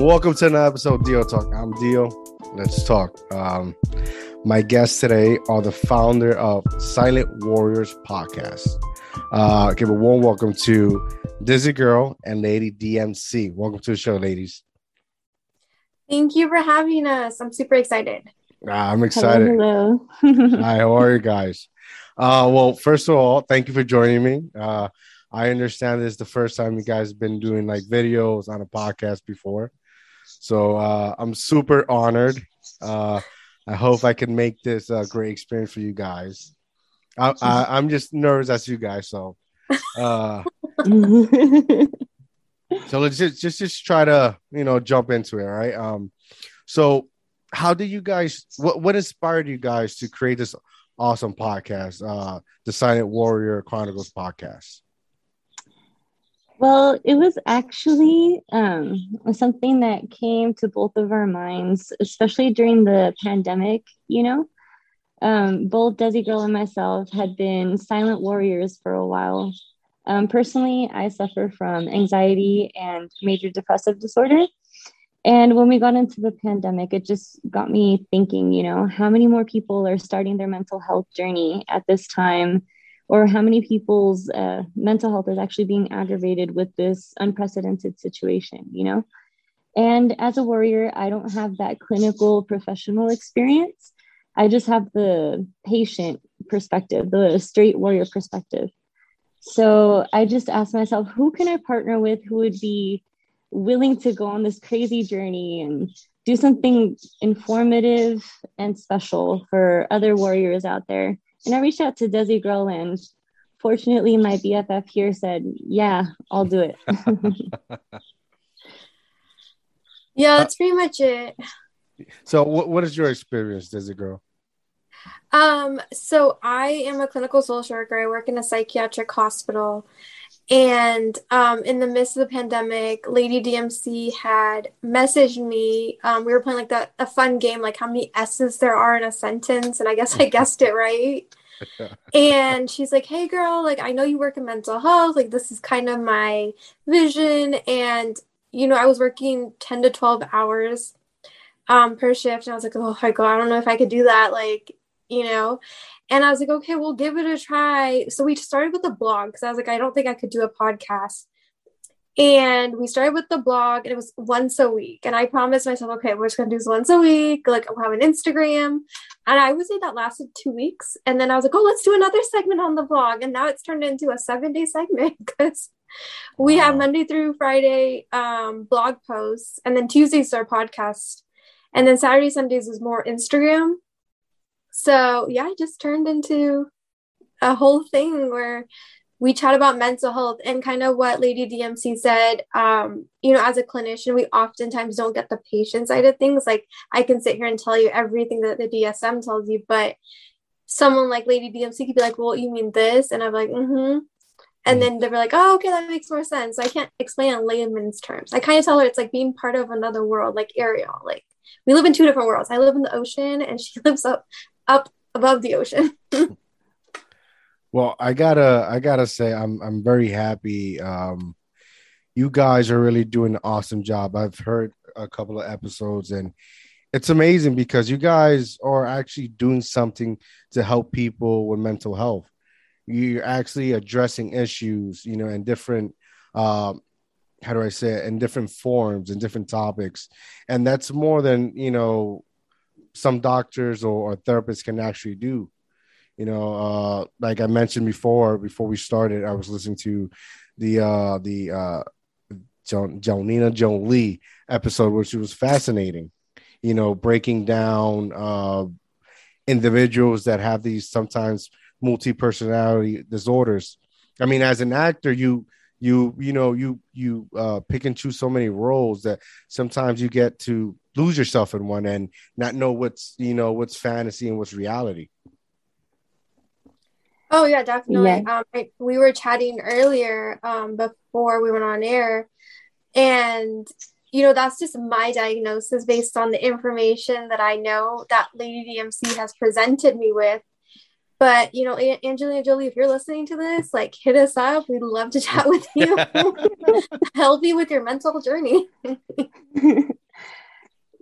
and welcome to another episode of Dio Talk. I'm Dio. Let's talk. Um, my guests today are the founder of Silent Warriors podcast. Uh, give a warm welcome to Desi Girl and Lady DMC. Welcome to the show, ladies. Thank you for having us. I'm super excited. Ah, I'm excited. Hello. hello. Hi, how are you guys? Uh, well, first of all, thank you for joining me. Uh, I understand this is the first time you guys have been doing like videos on a podcast before. So uh, I'm super honored. Uh, I hope I can make this a great experience for you guys. I, I, am just nervous as you guys, so uh, so let's just, just just try to you know jump into it, right? Um, so how did you guys? What what inspired you guys to create this awesome podcast, uh, the Silent Warrior Chronicles podcast? Well, it was actually um, something that came to both of our minds, especially during the pandemic. You know, um, both Desi Girl and myself had been silent warriors for a while. Um, personally, I suffer from anxiety and major depressive disorder. And when we got into the pandemic, it just got me thinking, you know, how many more people are starting their mental health journey at this time? Or how many people's uh, mental health is actually being aggravated with this unprecedented situation, you know? And as a warrior, I don't have that clinical professional experience. I just have the patient perspective, the straight warrior perspective. So I just asked myself, who can I partner with who would be willing to go on this crazy journey and do something informative and special for other warriors out there? And I reached out to Desi Girl, and fortunately, my BFF here said, "Yeah, I'll do it." yeah, that's pretty much it. So, what what is your experience, Desi Girl? Um, so I am a clinical social worker. I work in a psychiatric hospital. And um, in the midst of the pandemic, Lady DMC had messaged me. Um, we were playing like that a fun game, like how many S's there are in a sentence, and I guess I guessed it right. and she's like, "Hey, girl, like I know you work in mental health. Like this is kind of my vision, and you know I was working ten to twelve hours um, per shift, and I was like, oh my god, I don't know if I could do that. Like you know." And I was like, okay, we'll give it a try. So we started with a blog because I was like, I don't think I could do a podcast. And we started with the blog, and it was once a week. And I promised myself, okay, we're just gonna do this once a week. Like we'll have an Instagram. And I would say that lasted two weeks. And then I was like, oh, let's do another segment on the blog. And now it's turned into a seven-day segment because we have Monday through Friday um, blog posts, and then Tuesdays our podcast, and then Saturday, Sundays is more Instagram so yeah, it just turned into a whole thing where we chat about mental health and kind of what Lady DMC said. Um, you know, as a clinician, we oftentimes don't get the patient side of things. Like I can sit here and tell you everything that the DSM tells you, but someone like Lady DMC could be like, "Well, you mean this?" And I'm like, "Mm-hmm." And mm. then they were like, "Oh, okay, that makes more sense." So I can't explain in layman's terms. I kind of tell her it's like being part of another world, like Ariel. Like we live in two different worlds. I live in the ocean, and she lives up up above the ocean. well, I gotta I gotta say I'm I'm very happy. Um, you guys are really doing an awesome job. I've heard a couple of episodes and it's amazing because you guys are actually doing something to help people with mental health. You're actually addressing issues, you know, in different um, how do I say it, in different forms and different topics. And that's more than, you know, some doctors or, or therapists can actually do. You know, uh, like I mentioned before, before we started, I was listening to the uh, the uh, jo- Jonina Jolie episode, which was fascinating. You know, breaking down uh, individuals that have these sometimes multi personality disorders. I mean, as an actor, you you you know you you uh, pick and choose so many roles that sometimes you get to lose yourself in one and not know what's you know what's fantasy and what's reality oh yeah definitely yeah. Um, I, we were chatting earlier um, before we went on air and you know that's just my diagnosis based on the information that i know that lady dmc has presented me with But you know, Angelina Jolie, if you're listening to this, like hit us up. We'd love to chat with you, help you with your mental journey.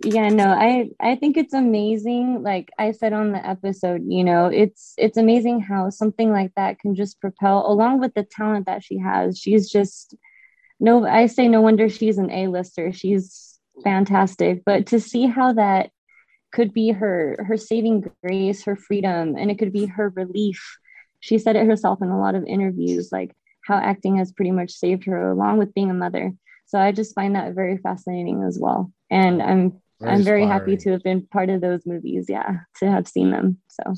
yeah no i i think it's amazing like i said on the episode you know it's it's amazing how something like that can just propel along with the talent that she has. She's just no i say no wonder she's an a-lister. She's fantastic. But to see how that could be her her saving grace her freedom and it could be her relief. She said it herself in a lot of interviews like how acting has pretty much saved her along with being a mother. So i just find that very fascinating as well. And i'm very I'm very happy to have been part of those movies. Yeah, to have seen them. So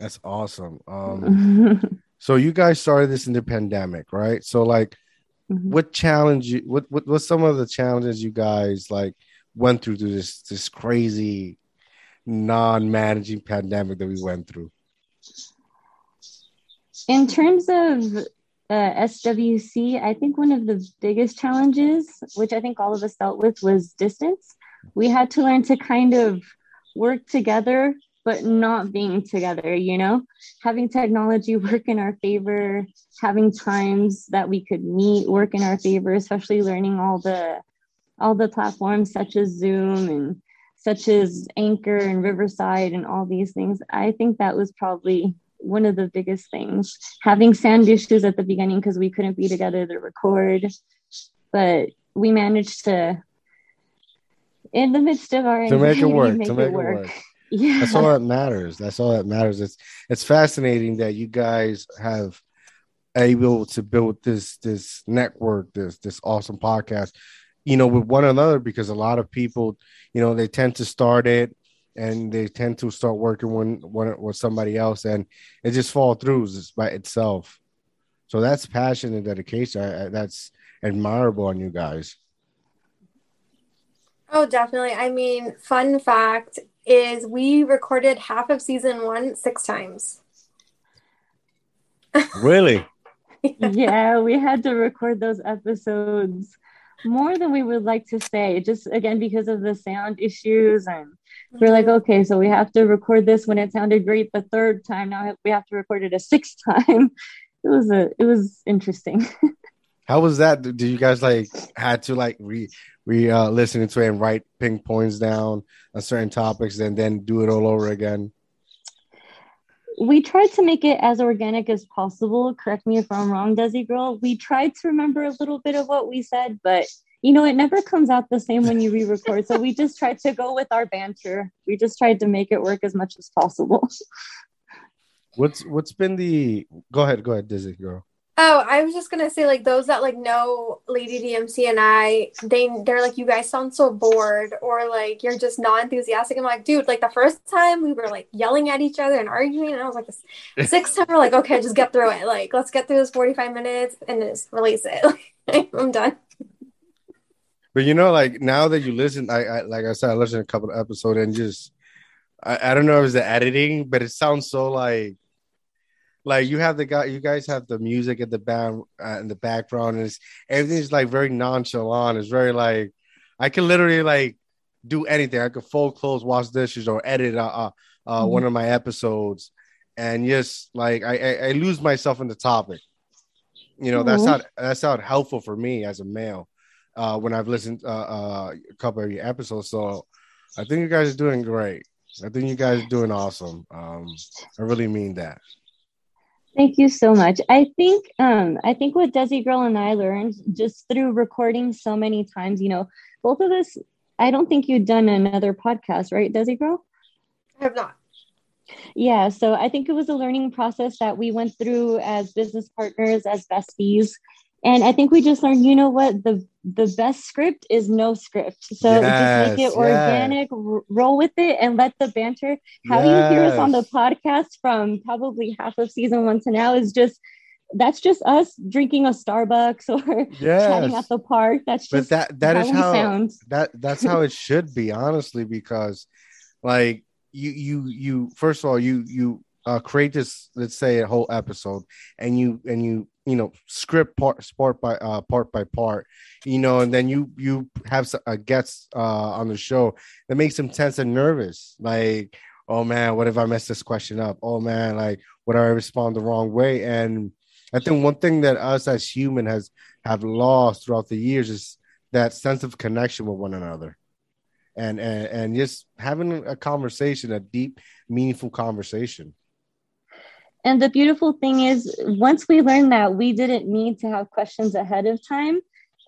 that's awesome. Um, so you guys started this in the pandemic, right? So like, mm-hmm. what challenge? You, what what what's some of the challenges you guys like went through through this this crazy non-managing pandemic that we went through? In terms of uh, SWC, I think one of the biggest challenges, which I think all of us dealt with, was distance we had to learn to kind of work together but not being together you know? Having technology work in our favor having times that we could meet work in our favor especially learning all the all the platforms such as zoom and such as anchor and riverside and all these things. I think that was probably one of the biggest things. Having sand issues at the beginning because we couldn't be together to record but we managed to in the midst of our to make it work make to make it work. work. Yeah. That's all that matters. That's all that matters. It's it's fascinating that you guys have able to build this this network, this this awesome podcast, you know, with one another because a lot of people, you know, they tend to start it and they tend to start working one one with somebody else and it just fall through by itself. So that's passion and dedication. I, I, that's admirable on you guys. Oh, definitely. I mean, fun fact is we recorded half of season one six times. Really? yeah. yeah, we had to record those episodes more than we would like to say, just again because of the sound issues. And mm-hmm. we're like, mm-hmm. okay, so we have to record this when it sounded great the third time. Now we have to record it a sixth time. It was a it was interesting. How was that? Did you guys like had to like re re uh, listening to it and write ping points down on certain topics and then do it all over again? We tried to make it as organic as possible. Correct me if I'm wrong, Desi girl. We tried to remember a little bit of what we said, but you know, it never comes out the same when you re-record. so we just tried to go with our banter. We just tried to make it work as much as possible. What's what's been the go ahead, go ahead, Desi girl. Oh, I was just gonna say like those that like know Lady DMC and I, they they're like you guys sound so bored or like you're just not enthusiastic. I'm like, dude, like the first time we were like yelling at each other and arguing, and I was like, the sixth time we're like, okay, just get through it. Like let's get through this 45 minutes and just release it. I'm done. But you know, like now that you listen, I, I like I said, I listened to a couple of episodes and just I, I don't know if it's the editing, but it sounds so like like you have the guy you guys have the music at the band uh, in the background and it's everything's like very nonchalant. It's very like i can literally like do anything. I could fold clothes wash dishes or edit uh, uh, uh mm-hmm. one of my episodes. And just like I, I, I lose myself in the topic. You know mm-hmm. that's not that's not helpful for me as a male uh when i've listened uh, uh a couple of your episodes. So i think you guys are doing great. I think you guys are doing awesome. Um i really mean that Thank you so much. I think um, I think what Desi Girl and I learned just through recording so many times, you know, both of us. I don't think you'd done another podcast, right, Desi Girl? I have not. Yeah, so I think it was a learning process that we went through as business partners, as besties, and I think we just learned, you know what, the the best script is no script. So yes, just make it organic, yes. r- roll with it, and let the banter. How yes. you hear us on the podcast from probably half of season one to now is just that's just us drinking a Starbucks or yes. chatting at the park. That's just but that that how is how sound. that that's how it should be, honestly, because like you you you first of all you you uh, create this let's say a whole episode and you and you you know script part part by uh, part by part you know and then you you have a guest uh, on the show that makes them tense and nervous like oh man, what if I mess this question up? Oh man, like would I respond the wrong way? And I think one thing that us as human has have lost throughout the years is that sense of connection with one another. And, and and just having a conversation, a deep, meaningful conversation. And the beautiful thing is, once we learned that we didn't need to have questions ahead of time,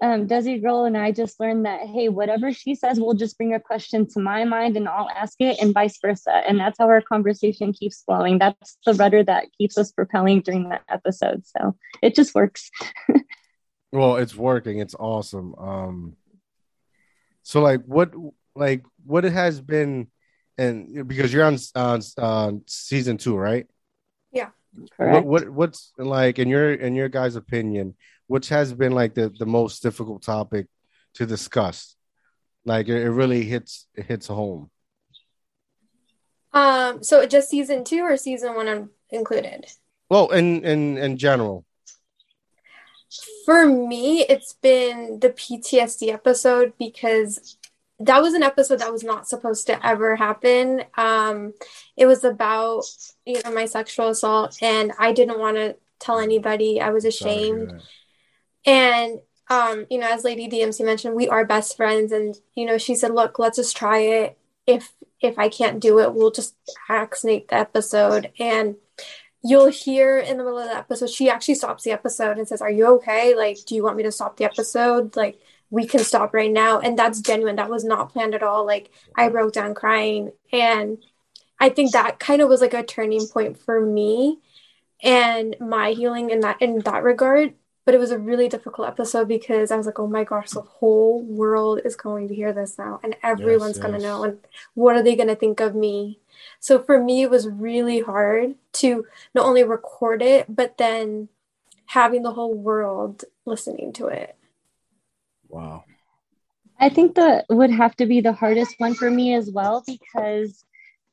um, Desi Girl and I just learned that, hey, whatever she says, we'll just bring a question to my mind and I'll ask it, and vice versa. And that's how our conversation keeps flowing. That's the rudder that keeps us propelling during the episode. So it just works. well, it's working. It's awesome. Um, so like, what, like, what it has been, and because you're on uh, uh, season two, right? Yeah. Correct. What, what what's like in your in your guys' opinion? which has been like the, the most difficult topic to discuss. Like it, it really hits it hits home. Um, so just season two or season one included? Well, in in in general. For me, it's been the PTSD episode because that was an episode that was not supposed to ever happen. Um, it was about you know my sexual assault, and I didn't want to tell anybody. I was ashamed. And um, you know, as Lady DMC mentioned, we are best friends, and you know, she said, "Look, let's just try it. If if I can't do it, we'll just vaccinate the episode." And you'll hear in the middle of the episode, she actually stops the episode and says, "Are you okay? Like, do you want me to stop the episode? Like, we can stop right now." And that's genuine. That was not planned at all. Like, I broke down crying, and I think that kind of was like a turning point for me and my healing in that in that regard but it was a really difficult episode because I was like, oh my gosh, the whole world is going to hear this now and everyone's yes, going to know. And what are they going to think of me? So for me, it was really hard to not only record it, but then having the whole world listening to it. Wow. I think that would have to be the hardest one for me as well because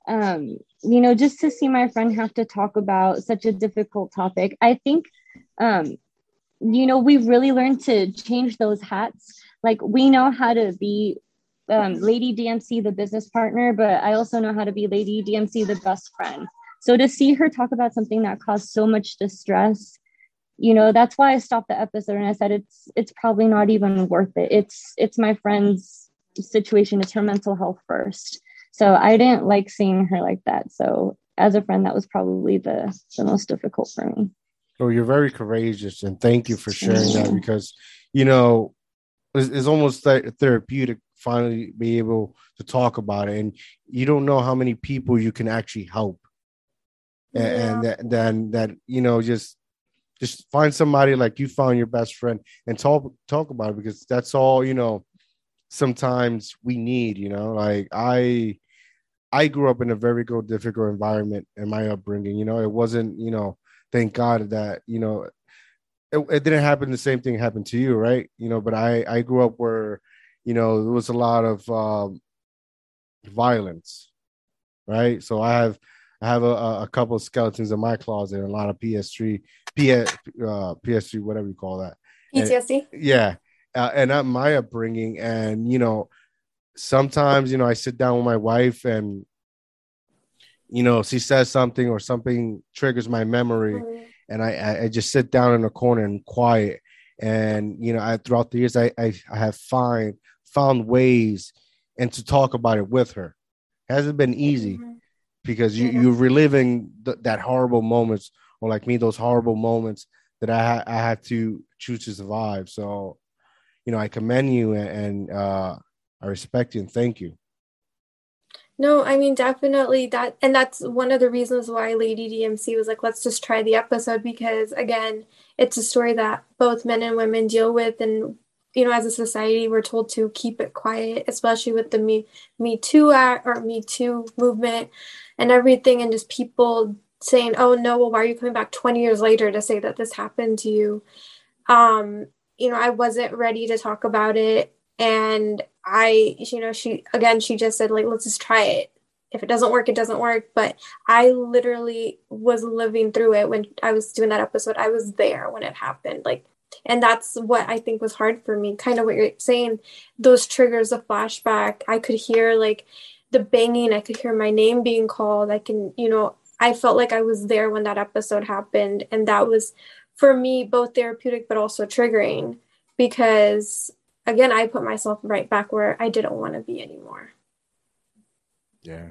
um you know just to see my friend have to talk about such a difficult topic i think um you know, we've really learned to change those hats. Like we know how to be um, Lady DMC, the business partner, but I also know how to be Lady DMC, the best friend. So to see her talk about something that caused so much distress, you know, that's why I stopped the episode and I said it's it's probably not even worth it. It's it's my friend's situation. It's her mental health first. So I didn't like seeing her like that. So as a friend, that was probably the the most difficult for me. Oh, you're very courageous, and thank you for sharing that because you know it's, it's almost like therapeutic finally be able to talk about it, and you don't know how many people you can actually help, yeah. and, and then that you know just just find somebody like you found your best friend and talk talk about it because that's all you know sometimes we need you know like i i grew up in a very difficult environment in my upbringing you know it wasn't you know thank God that you know it, it, didn't happen. The same thing happened to you, right? You know, but I I grew up where you know there was a lot of um, violence, right? So I have I have a, a couple of skeletons in my closet, a lot of PS3, PS, uh, PS3, whatever you call that. PTSD. And, yeah, uh, and uh, my upbringing, and you know, sometimes you know I sit down with my wife and you know, she says something or something triggers my memory, mm-hmm. and I, I just sit down in a corner and quiet. And you know, I throughout the years, I I, I have find found ways and to talk about it with her. It hasn't been easy mm-hmm. because you you're reliving th- that horrible moments, or like me, those horrible moments that I ha- I had to choose to survive. So, you know, I commend you and, and uh, I respect you and thank you. No, I mean definitely that and that's one of the reasons why Lady DMC was like let's just try the episode because again, it's a story that both men and women deal with and you know as a society we're told to keep it quiet, especially with the Me Me Too or Me Too movement and everything and just people saying, "Oh no, well why are you coming back 20 years later to say that this happened to you?" Um, you know, I wasn't ready to talk about it and I, you know, she again, she just said, like, let's just try it. If it doesn't work, it doesn't work. But I literally was living through it when I was doing that episode. I was there when it happened. Like, and that's what I think was hard for me. Kind of what you're saying, those triggers, a flashback. I could hear like the banging, I could hear my name being called. I can, you know, I felt like I was there when that episode happened. And that was for me both therapeutic but also triggering because again, I put myself right back where I didn't want to be anymore. Yeah.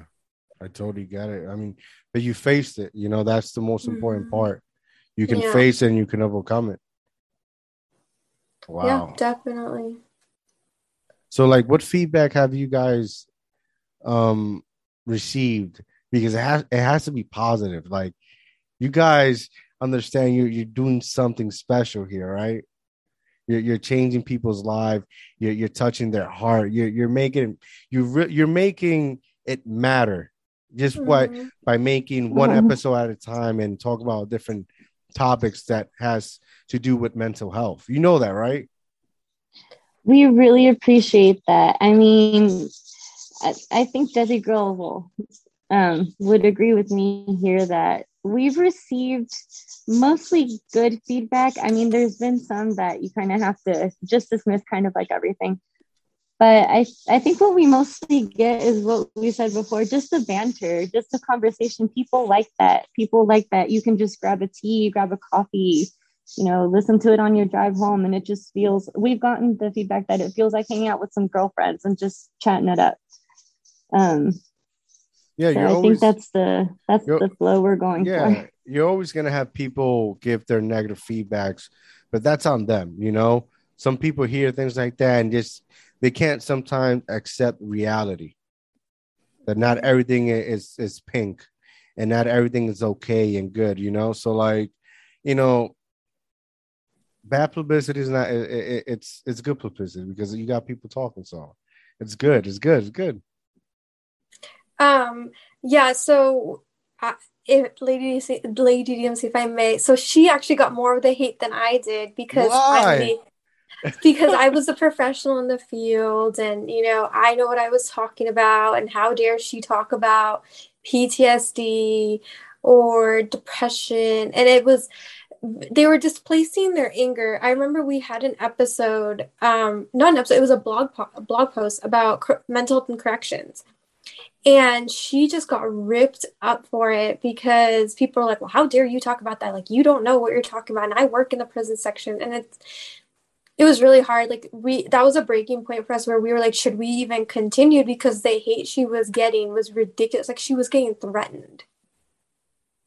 I totally get it. I mean, but you faced it, you know, that's the most important mm-hmm. part. You can yeah. face it and you can overcome it. Wow. Yeah, definitely. So like what feedback have you guys um received? Because it has it has to be positive. Like you guys understand you you're doing something special here, right? You're, you're changing people's lives. You're, you're touching their heart. You're, you're making you're re- you're making it matter just mm-hmm. what by making one mm-hmm. episode at a time and talk about different topics that has to do with mental health. You know that, right? We really appreciate that. I mean, I, I think Desi Girl will um, would agree with me here that we've received mostly good feedback. I mean, there's been some that you kind of have to just dismiss, kind of like everything. But I, I think what we mostly get is what we said before just the banter, just the conversation. People like that. People like that. You can just grab a tea, grab a coffee, you know, listen to it on your drive home. And it just feels, we've gotten the feedback that it feels like hanging out with some girlfriends and just chatting it up. Um, yeah, so I always, think that's the that's the flow we're going yeah, for. You're always gonna have people give their negative feedbacks, but that's on them, you know. Some people hear things like that and just they can't sometimes accept reality that not everything is is pink and not everything is okay and good you know so like you know bad publicity is not it, it, it's it's good publicity because you got people talking so it's good it's good it's good um yeah so uh, if lady lady DMC if I may so she actually got more of the hate than I did because Why? I made because I was a professional in the field and, you know, I know what I was talking about and how dare she talk about PTSD or depression. And it was, they were displacing their anger. I remember we had an episode, um, not an episode, it was a blog, po- a blog post about cr- mental health and corrections. And she just got ripped up for it because people are like, well, how dare you talk about that? Like, you don't know what you're talking about. And I work in the prison section. And it's, it was really hard. Like we that was a breaking point for us where we were like, should we even continue? Because the hate she was getting was ridiculous. Like she was getting threatened.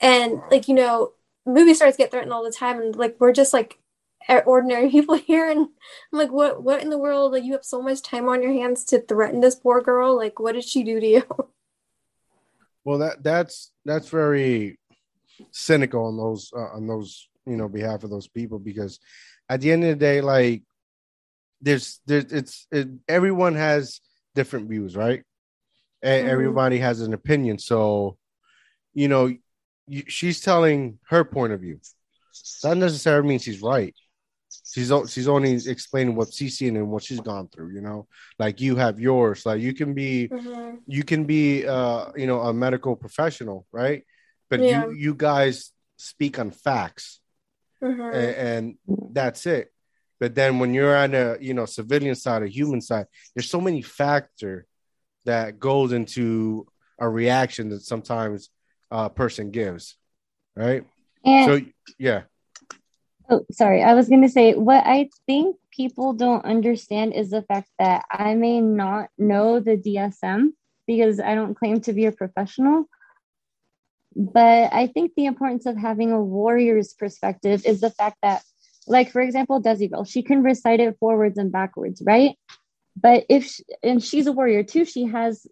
And like, you know, movie stars get threatened all the time and like we're just like ordinary people here and I'm like, what what in the world? Like you have so much time on your hands to threaten this poor girl. Like what did she do to you? Well that that's that's very cynical on those uh, on those you know behalf of those people because at the end of the day, like there's there's it's it, everyone has different views, right? And mm-hmm. everybody has an opinion. So, you know, you, she's telling her point of view. That doesn't necessarily means she's right. She's she's only explaining what she's seen and what she's gone through. You know, like you have yours. Like you can be, mm-hmm. you can be, uh, you know, a medical professional, right? But yeah. you you guys speak on facts mm-hmm. and, and that's it. But then when you're on a you know civilian side, a human side, there's so many factor that goes into a reaction that sometimes a person gives, right? And, so yeah. Oh, sorry. I was going to say what I think people don't understand is the fact that I may not know the DSM because I don't claim to be a professional. But I think the importance of having a warrior's perspective is the fact that, like, for example, Desi she can recite it forwards and backwards, right? But if, she, and she's a warrior too, she has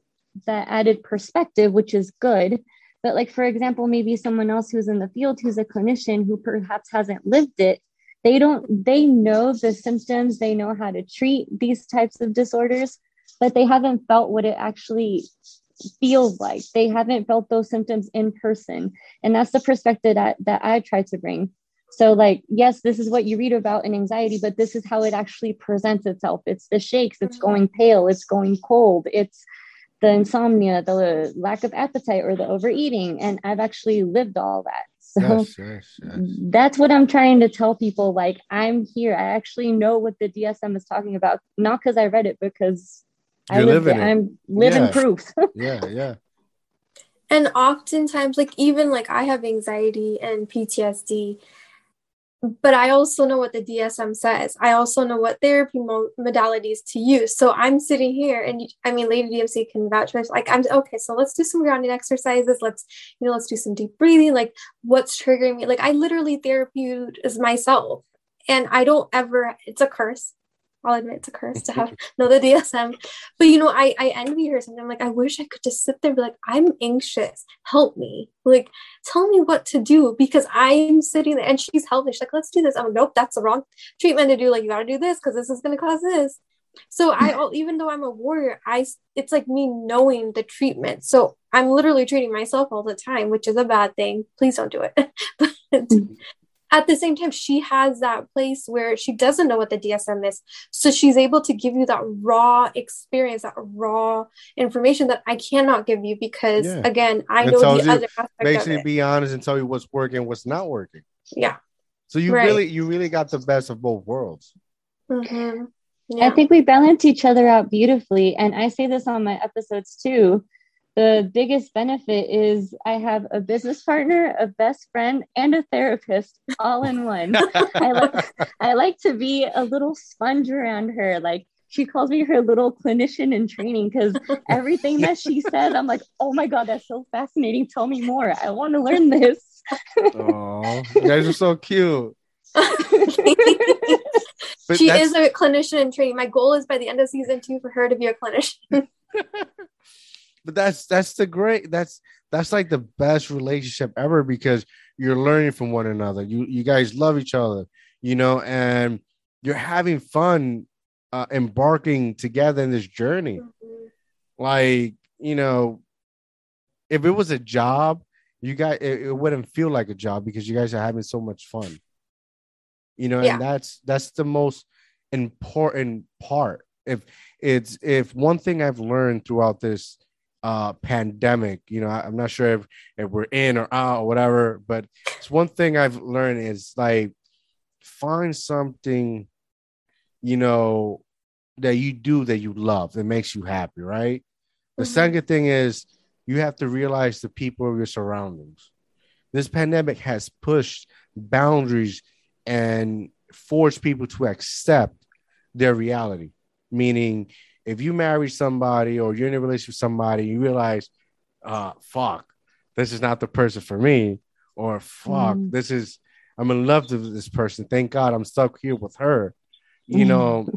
that added perspective, which is good. But, like, for example, maybe someone else who's in the field who's a clinician who perhaps hasn't lived it, they don't, they know the symptoms, they know how to treat these types of disorders, but they haven't felt what it actually feels like. They haven't felt those symptoms in person. And that's the perspective that that i try to bring. So like yes this is what you read about in anxiety but this is how it actually presents itself. It's the shakes. It's mm-hmm. going pale. It's going cold. It's the insomnia the lack of appetite or the overeating and i've actually lived all that so yes, yes, yes. that's what i'm trying to tell people like i'm here i actually know what the dsm is talking about not because i read it because I You're live living it. it. I'm living Yeah. proof. Yeah, yeah. And oftentimes, like, even like I have anxiety and PTSD, but I also know what the DSM says. I also know what therapy mo- modalities to use. So I'm sitting here, and I mean, Lady DMC can vouch for this. Like, I'm okay. So let's do some grounding exercises. Let's, you know, let's do some deep breathing. Like, what's triggering me? Like, I literally therapy is myself, and I don't ever. It's a curse. I'll admit it's a curse to have know the DSM. But you know, I I envy her sometimes. I'm like, I wish I could just sit there be like, I'm anxious. Help me. Like, tell me what to do because I'm sitting there and she's helping. She's like, let's do this. I'm like, nope, that's the wrong treatment to do. Like, you gotta do this because this is gonna cause this. So I even though I'm a warrior, I it's like me knowing the treatment. So I'm literally treating myself all the time, which is a bad thing. Please don't do it. but at the same time, she has that place where she doesn't know what the DSM is. So she's able to give you that raw experience, that raw information that I cannot give you because, Yeah. again, I It know the you other aspect of Basically, it. be honest and tell you what's working, what's not working. Yeah. So you Right. really, you really got the best of both worlds. Mhm. I think we balance each other out beautifully. And I say this on my episodes too. The biggest benefit is I have a business partner, a best friend, and a therapist all in one. I like I like to be a little sponge around her. Like she calls me her little clinician in training because everything that she says, I'm like, oh my god, that's so fascinating. Tell me more. I want to learn this. Oh, you guys are so cute. But she is a clinician in training. My goal is by the end of season two for her to be a clinician. But that's that's the great that's that's like the best relationship ever because you're learning from one another. You you guys love each other you know and you're having fun uh, embarking together in this journey. Like you know if it was a job you guys it, it wouldn't feel like a job because you guys are having so much fun. You know Yeah. and that's that's the most important part. If it's if one thing i've learned throughout this uh pandemic you know I, i'm not sure if, if we're in or out or whatever but it's one thing i've learned is like find something you know that you do that you love that makes you happy right the Mhm. second thing is you have to realize the people of your surroundings this pandemic has pushed boundaries and forced people to accept their reality meaning if you marry somebody or you're in a relationship with somebody, you realize, uh, fuck, this is not the person for me, or fuck, Mm. this is I'm in love with this person. Thank God I'm stuck here with her. You Mm. know,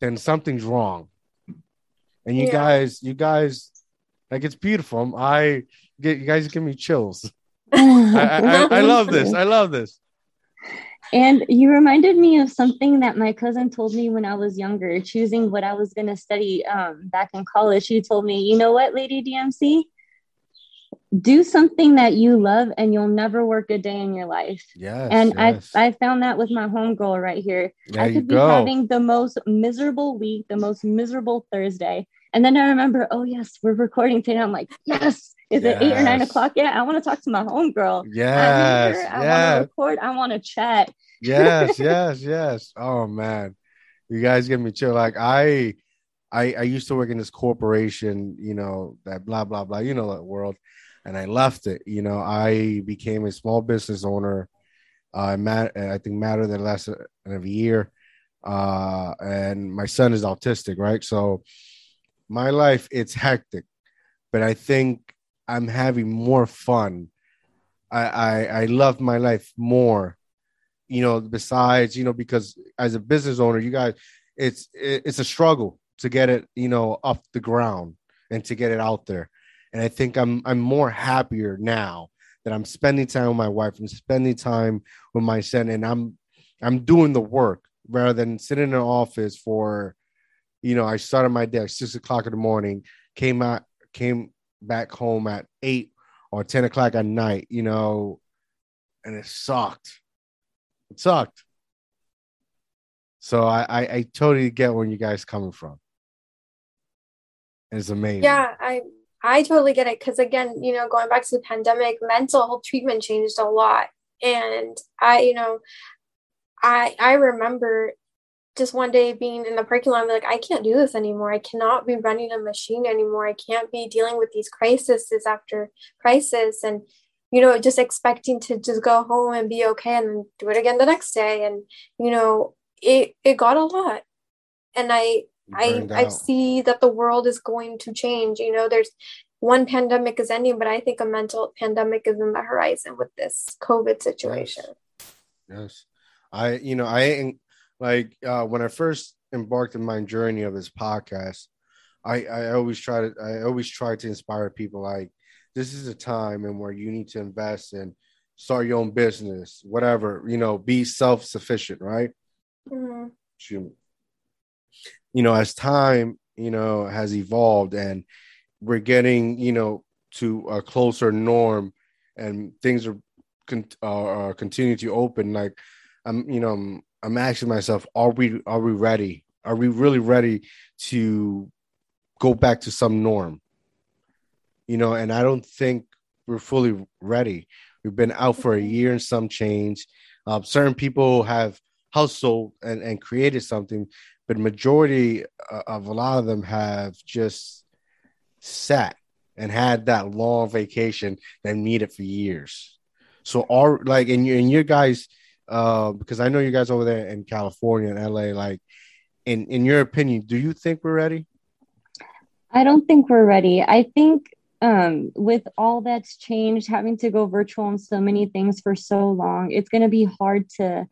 then something's wrong. And you Yeah. guys, you guys, like it's beautiful. I get you guys give me chills. I, I, I love this. I love this. And you reminded me of something that my cousin told me when I was younger, choosing what I was going to study um, back in college. She told me, you know what, Lady DMC? Do something that you love and you'll never work a day in your life. Yes. and yes. I, I found that with my homegirl right here. there I could be go. having the most miserable week, the most miserable Thursday. And then I remember, oh, yes, we're recording today. I'm like, yes, is it eight or nine o'clock? Yeah, I want to talk to my homegirl. yes. I'm. I yes. want to record. I want to chat. yes, yes, yes. Oh man, you guys give me chill. Like I, I, I used to work in this corporation, you know, that blah blah blah, you know that world, and I left it. You know, I became a small business owner. Uh, mat- I think matter than less than a year. Uh, and my son is autistic, right? So my life it's hectic, but I think I'm having more fun. I I, I love my life more you know besides you know because as a business owner you guys it's it's a struggle to get it you know off the ground and to get it out there and i think i'm i'm more happier now that i'm spending time with my wife and spending time with my son and i'm i'm doing the work rather than sitting in an office for you know i started my day at six o'clock in the morning came out came back home at eight or 10 o'clock at night you know and it sucked it sucked. So I, I, I totally get where you guys coming from. It's amazing. Yeah, I I totally get it because again, you know, going back to the pandemic, mental health treatment changed a lot, and I, you know, I I remember just one day being in the parking lot, I'm like, I can't do this anymore. I cannot be running a machine anymore. I can't be dealing with these crises after crisis and, you know, just expecting to just go home and be okay and do it again the next day. And, you know, it, it got a lot. And I, I, I see that the world is going to change. You know, there's one pandemic is ending, but I think a mental pandemic is in the horizon with this COVID situation. Yes. yes. I, you know, I like uh, when I first embarked on my journey of this podcast, I, I always try to I always try to inspire people like this is a time and where you need to invest and start your own business, whatever, you know, be self-sufficient, right? Mm-hmm. You know, as time, you know, has evolved and we're getting, you know, to a closer norm and things are con- uh, continue to open like I'm, you know, I'm, I'm asking myself, are we are we ready? Are we really ready to go back to some norm? You know, and I don't think we're fully ready. We've been out for a year and some change. Uh, certain people have hustled and, and created something, but majority uh, of a lot of them have just sat and had that long vacation that needed for years. So, are like in your in your guys' uh, because I know you guys over there in California and LA. Like, in in your opinion, do you think we're ready? I don't think we're ready. I think um, with all that's changed, having to go virtual on so many things for so long, it's going to be hard to,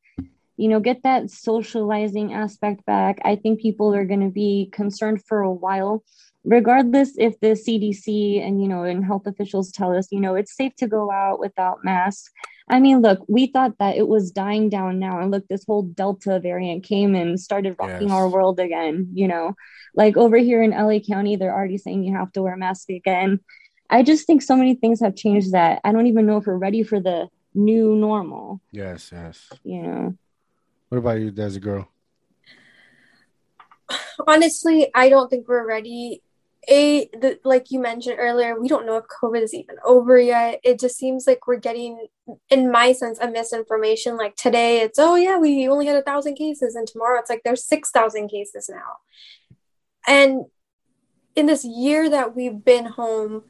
you know, get that socializing aspect back. I think people are going to be concerned for a while regardless if the CDC and you know and health officials tell us you know it's safe to go out without masks. I mean look we thought that it was dying down now and look this whole delta variant came and started rocking yes. our world again you know? Like over here in LA County they're already saying you have to wear a mask again. I just think so many things have changed that I don't even know if we're ready for the new normal. Yes yes. You know? What about you Desi girl? Honestly i don't think we're ready a the, like you mentioned earlier we don't know if covid is even over yet. It just seems like we're getting in my sense a misinformation. Like today it's oh yeah we only had a thousand cases and tomorrow it's like there's 6000 cases now. And in this year that we've been home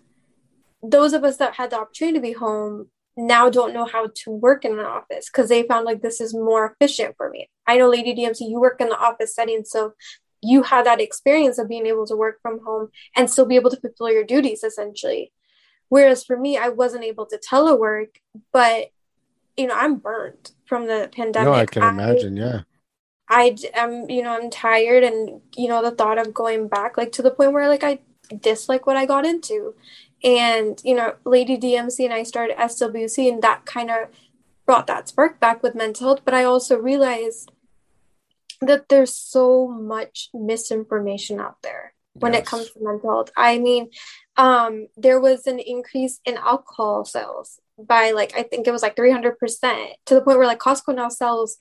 those of us that had the opportunity to be home now don't know how to work in an office because they found like this is more efficient for me. I know Lady DMC, you work in the office setting, so you had that experience of being able to work from home and still be able to fulfill your duties essentially. Whereas for me i wasn't able to telework but you know i'm burnt from the pandemic no i can I, imagine yeah. I am you know i'm tired and you know the thought of going back like to the point where like i dislike what i got into. And you know lady dmc and i started swc and that kind of brought that spark back with mental health but i also realized that there's so much misinformation out there when yes. it comes to mental health. I mean, um, there was an increase in alcohol sales by like I think it was like 300% to the point where like Costco now sells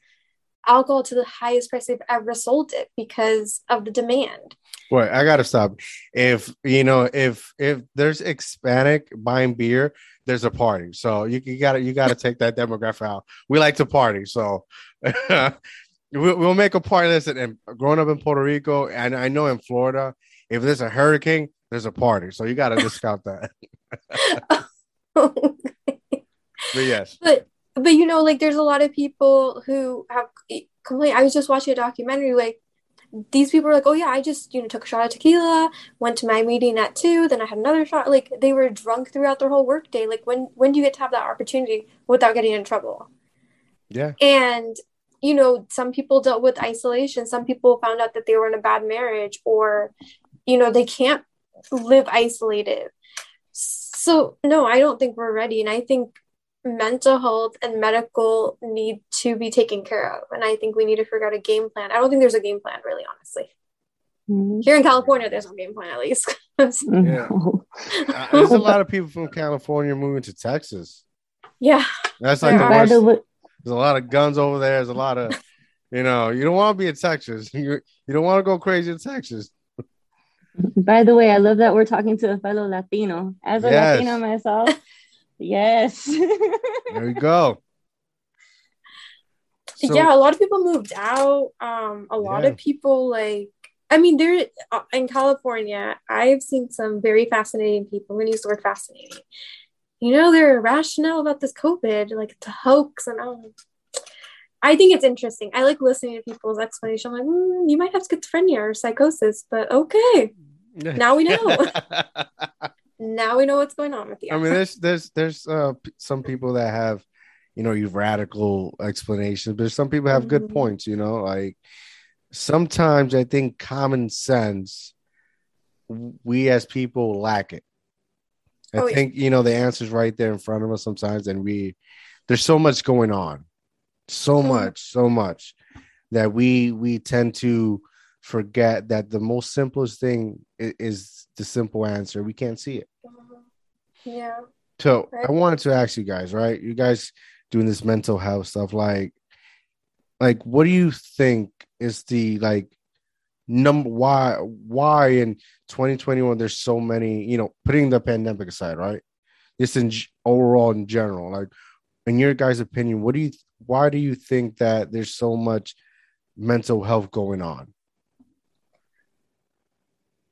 alcohol to the highest price they've ever sold it because of the demand. Wait, I gotta stop. If you know, if if there's Hispanic buying beer, there's a party. So you, you gotta you gotta take that demographic out. We like to party, so We'll, we'll make a party. Listen, and growing up in Puerto Rico, and I know in Florida, if there's a hurricane, there's a party. So you got to discount that. but yes. But but you know, like there's a lot of people who have complained. I was just watching a documentary, like these people are like, oh yeah, I just you know took a shot of tequila, went to my meeting at two, then I had another shot. Like they were drunk throughout their whole workday. Like when when do you get to have that opportunity without getting in trouble? Yeah. And you know, some people dealt with isolation. Some people found out that they were in a bad marriage or, you know, they can't live isolated. So, no, I don't think we're ready. And I think mental health and medical need to be taken care of. And I think we need to figure out a game plan. I don't think there's a game plan, really, honestly. Mm-hmm. Here in California, there's no game plan, at least. yeah. uh, there's a lot of people from California moving to Texas. Yeah. That's like yeah. the worst. There's a lot of guns over there. There's a lot of, you know, you don't want to be in Texas. You you don't want to go crazy in Texas. By the way, I love that we're talking to a fellow Latino. As a yes. Latino myself, yes. there we go. so, yeah, a lot of people moved out. Um, a lot yeah. of people like I mean, there uh, in California, I've seen some very fascinating people. I'm gonna use the word fascinating. You know, they're irrational about this COVID, like it's a hoax, and all. I think it's interesting. I like listening to people's explanation. I'm like, mm, you might have schizophrenia or psychosis, but okay, now we know. now we know what's going on with you. I mean, there's there's there's uh, some people that have, you know, you radical explanations, but some people have mm-hmm. good points. You know, like sometimes I think common sense, we as people lack it. I oh, think you know the answer's right there in front of us sometimes, and we there's so much going on, so mm-hmm. much, so much that we we tend to forget that the most simplest thing is, is the simple answer. We can't see it. Yeah. So right. I wanted to ask you guys, right? You guys doing this mental health stuff, like, like what do you think is the like number why why in 2021 there's so many you know putting the pandemic aside right just in overall in general like in your guys opinion what do you why do you think that there's so much mental health going on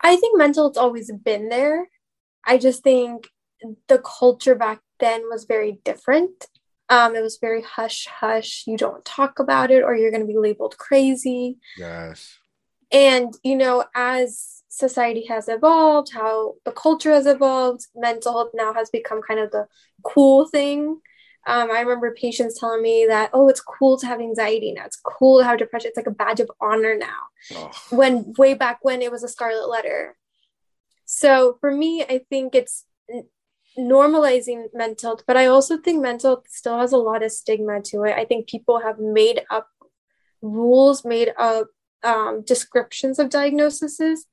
i think mental has always been there i just think the culture back then was very different um, it was very hush hush. You don't talk about it, or you're going to be labeled crazy. Yes. And you know, as society has evolved, how the culture has evolved, mental health now has become kind of the cool thing. Um, I remember patients telling me that, oh, it's cool to have anxiety now. It's cool to have depression. It's like a badge of honor now. Oh. When way back when it was a scarlet letter. So for me, I think it's normalizing mental health, but I also think mental health still has a lot of stigma to it. I think people have made up rules, made up um, descriptions of diagnoses.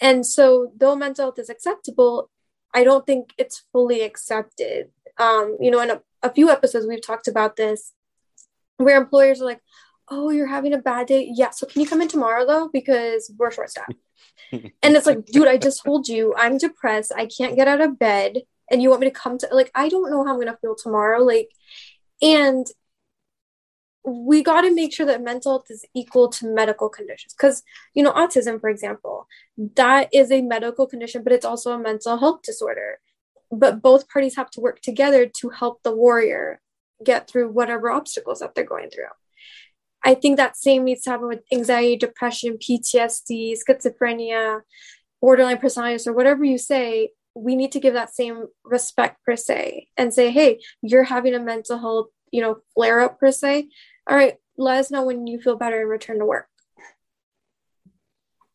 And so, though mental health is acceptable, I don't think it's fully accepted. Um, you know, in a, a few episodes, we've talked about this where employers are like, oh, you're having a bad day. Yeah. So, can you come in tomorrow though? Because we're short staffed. and it's like, dude, I just told you I'm depressed. I can't get out of bed and you want me to come to like i don't know how i'm going to feel tomorrow like and we got to make sure that mental health is equal to medical conditions. Because you know autism for example that is a medical condition but it's also a mental health disorder. But both parties have to work together to help the warrior get through whatever obstacles that they're going through. I think that same needs to happen with anxiety depression ptsd schizophrenia borderline personality or whatever you say we need to give that same respect per se and say hey you're having a mental health you know flare up per se. All right let us know when you feel better and return to work.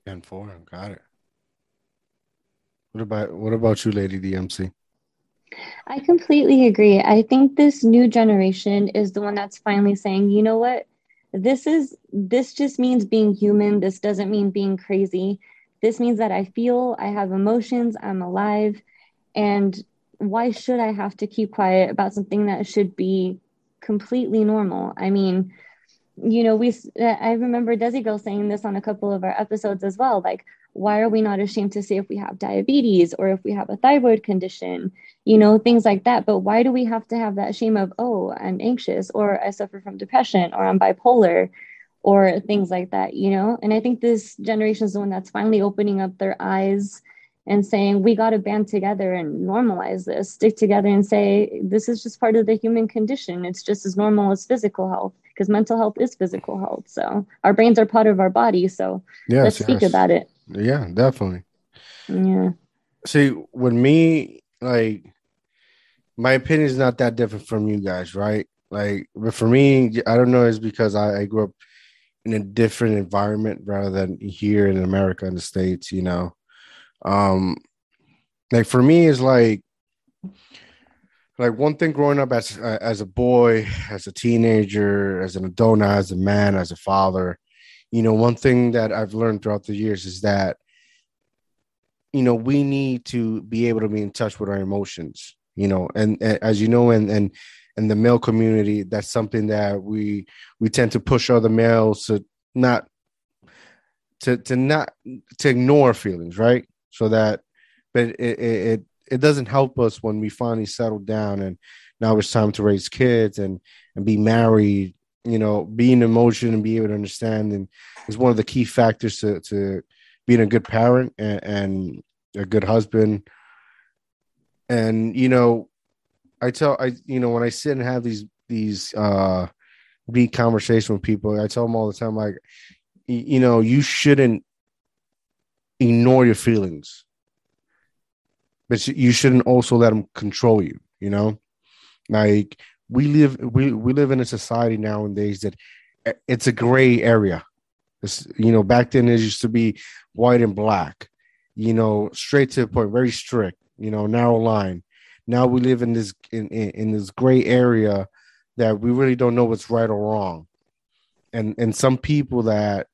And four got it. What about what about you lady dmc i completely agree. I think this new generation is the one that's finally saying you know what? This is this just means being human. This doesn't mean being crazy. This means that I feel, I have emotions, I'm alive. And why should I have to keep quiet about something that should be completely normal? I mean, you know, we, uh, I remember Desi Girl saying this on a couple of our episodes as well. Like, why are we not ashamed to say if we have diabetes or if we have a thyroid condition, you know, things like that? But why do we have to have that shame of, oh, I'm anxious or I suffer from depression or I'm bipolar? or things like that, you know? And I think this generation is the one that's finally opening up their eyes and saying, we got to band together and normalize this, stick together and say, this is just part of the human condition. It's just as normal as physical health because mental health is physical health. So our brains are part of our body. So yes, let's speak yes. about it. Yeah, definitely. Yeah. See, with me, like, my opinion is not that different from you guys, right? Like, but for me, I don't know, it's because I, I grew up in a different environment rather than here in America in the States, you know. Um like for me is like like one thing growing up as as a boy, as a teenager, as an adult now, as a man, as a father, you know, one thing that I've learned throughout the years is that you know, we need to be able to be in touch with our emotions, you know, and, and as you know, and and in the male community that's something that we we tend to push other males to not to to not to ignore feelings right so that but it it it doesn't help us when we finally settle down and now it's time to raise kids and and be married you know, being emotion and be able to understand and is one of the key factors to to being a good parent and, and a good husband. And you know, I tell I you know when I sit and have these these uh deep conversation with people, I tell them all the time like you know you shouldn't ignore your feelings, but you shouldn't also let them control you. You know, like we live we we live in a society nowadays that eh, it's a gray area. It's, you know, back then it used to be white and black. You know, straight to the point, very strict. You know, narrow line. Now we live in this in, in, in this gray area that we really don't know what's right or wrong, and and some people that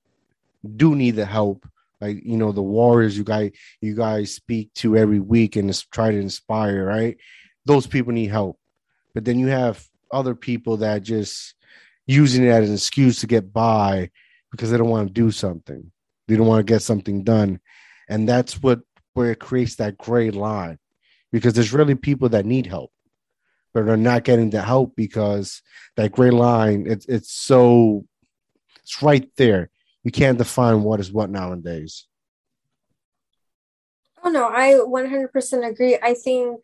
do need the help like you know the warriors you guys you guys speak to every week and try to inspire right those people need help but then you have other people that just using it as an excuse to get by because they don't want to do something. They don't want to get something done. And that's what where it creates that gray line. Because there's really people that need help, but are not getting the help because that gray line, it's it's so it's right there. You can't define what is what nowadays. Oh no, I 100% agree. I think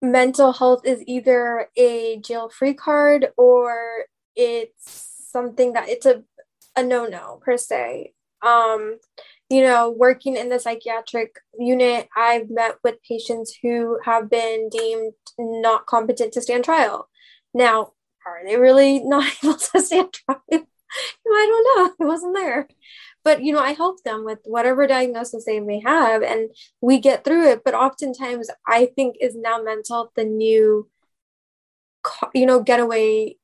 mental health is either a jail free card or it's something that it's a, a no no per se. Um, you know, working in the psychiatric unit, I've met with patients who have been deemed not competent to stand trial. Now, are they really not able to stand trial? I don't know. I wasn't there. But you know i help them with whatever diagnosis they may have and we get through it. But oftentimes i think is now mental the new you know getaway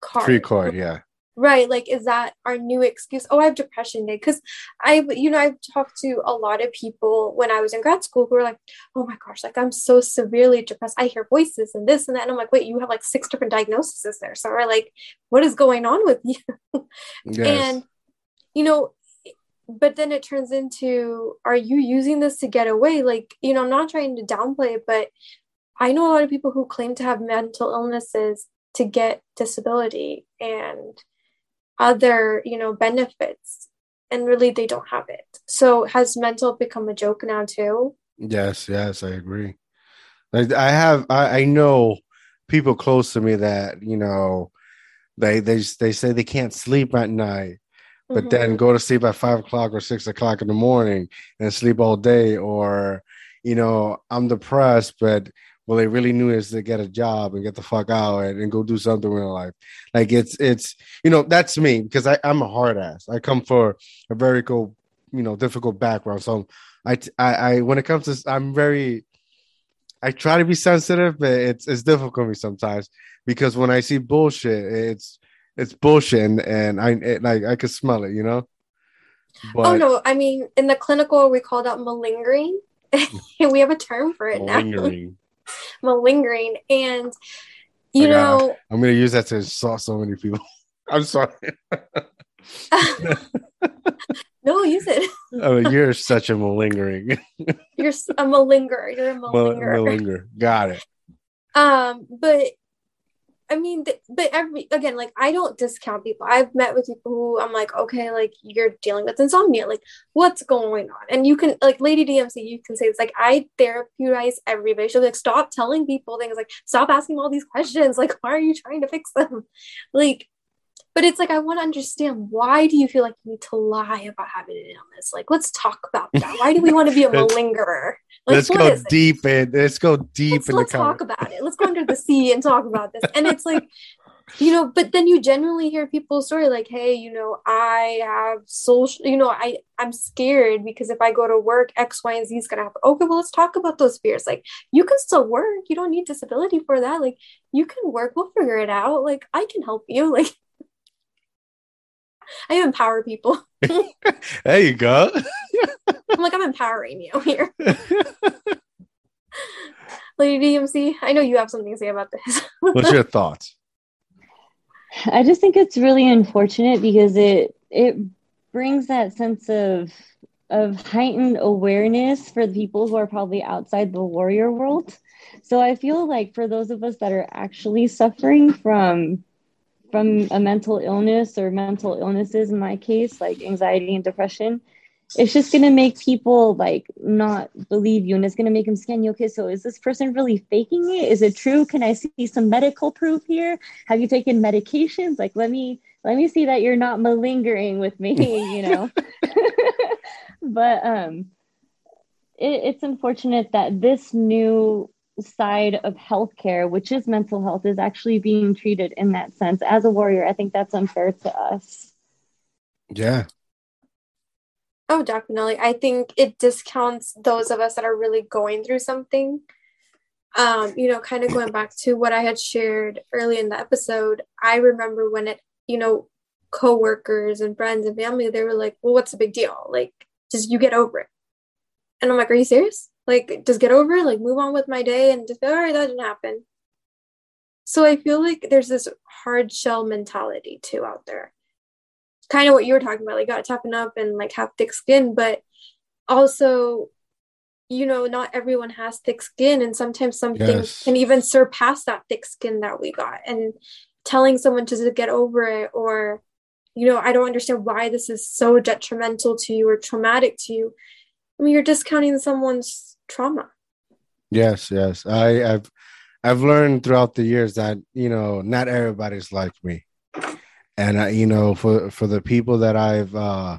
card. free card yeah right like is that our new excuse? Oh i have depression day because i you know i've talked to a lot of people when i was in grad school who were like oh my gosh like i'm so severely depressed. I hear voices and this and that. And i'm like wait you have like six different diagnoses there so we're like what is going on with you? Yes. and you know but then it turns into are you using this to get away? Like you know i'm not trying to downplay it but i know a lot of people who claim to have mental illnesses to get disability and other you know benefits and really they don't have it. So has mental become a joke now too? Yes yes i agree. Like i have i, I know people close to me that you know they they they say they can't sleep at night but mm-hmm. then go to sleep at five o'clock or six o'clock in the morning and sleep all day or you know i'm depressed but well they really knew is to get a job and get the fuck out and, and go do something in life like it's it's you know that's me because I, i'm a hard ass i come for a very cool you know difficult background so I, I i when it comes to i'm very i try to be sensitive but it's it's difficult for me sometimes because when i see bullshit it's it's bullshit, and, and I it, like I could smell it, you know. Oh, but, oh no! I mean, in the clinical, we call that malingering. we have a term for it malingering. now. malingering, and you know, I'm gonna use that to insult so many people. I'm sorry. no, use it. oh, you're such a malingering. you're a malingerer. You're a malingerer. Malinger. Got it. Um, but I mean, but every again, like I don't discount people. I've met with people who I'm like, okay, like you're dealing with insomnia, like what's going on? And you can, like Lady DMC, you can say it's like I therapeutize everybody. She'll like stop telling people things, like stop asking all these questions, like why are you trying to fix them? Like but it's like I want to understand why do you feel like you need to lie about having an illness? Like, let's talk about that. Why do we want to be a malingerer? Like, let's go deep in. Let's go deep let's, in. Let's talk about it. Let's go under the sea and talk about this. And it's like, you know, but then you generally hear people's story, like, hey, you know, I have social, you know, I I'm scared because if I go to work, X, Y, and Z is gonna happen. Okay, well, let's talk about those fears. Like, you can still work. You don't need disability for that. Like, you can work. We'll figure it out. Like, I can help you. Like I empower people. there you go. I'm like, I'm empowering you here. Lady DMC, I know you have something to say about this. What's your thoughts? I just think it's really unfortunate because it it brings that sense of of heightened awareness for the people who are probably outside the warrior world. So I feel like for those of us that are actually suffering from from a mental illness or mental illnesses in my case, like anxiety and depression, it's just gonna make people like not believe you and it's gonna make them scan you. Okay, so is this person really faking it? Is it true? Can I see some medical proof here? Have you taken medications? Like let me let me see that you're not malingering with me, you know. but um it, it's unfortunate that this new side of healthcare, which is mental health, is actually being treated in that sense. As a warrior, I think that's unfair to us. Yeah, Oh, definitely. I think it discounts those of us that are really going through something. Um, you know, kind of going back to what I had shared early in the episode, I remember when it, you know, coworkers and friends and family, they were like, Well, what's the big deal? Like, just you get over it. And I'm like, Are you serious? Like, just get over it, like move on with my day and just all right, that didn't happen. So I feel like there's this hard shell mentality too out there kind of what you were talking about, like got to toughen up and like have thick skin, but also, you know, not everyone has thick skin, and sometimes something yes. can even surpass that thick skin that we got. And telling someone to get over it, or you know, I don't understand why this is so detrimental to you or traumatic to you. I mean, you're discounting someone's trauma. Yes, yes. I, I've I've learned throughout the years that you know not everybody's like me and uh, you know for for the people that i've uh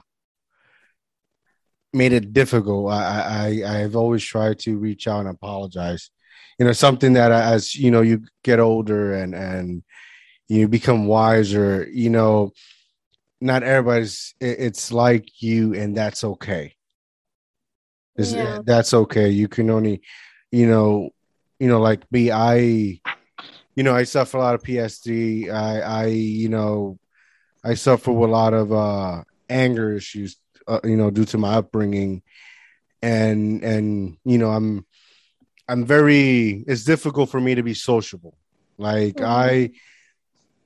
made it difficult i i i've always tried to reach out and apologize you know something that as you know you get older and and you become wiser you know not everybody's it's like you and that's okay yeah. that's okay you can only you know you know like me i you know i suffer a lot of psd i i you know I suffer with a lot of uh, anger issues, uh, you know, due to my upbringing, and and you know, I'm I'm very. It's difficult for me to be sociable. Like mm-hmm. I,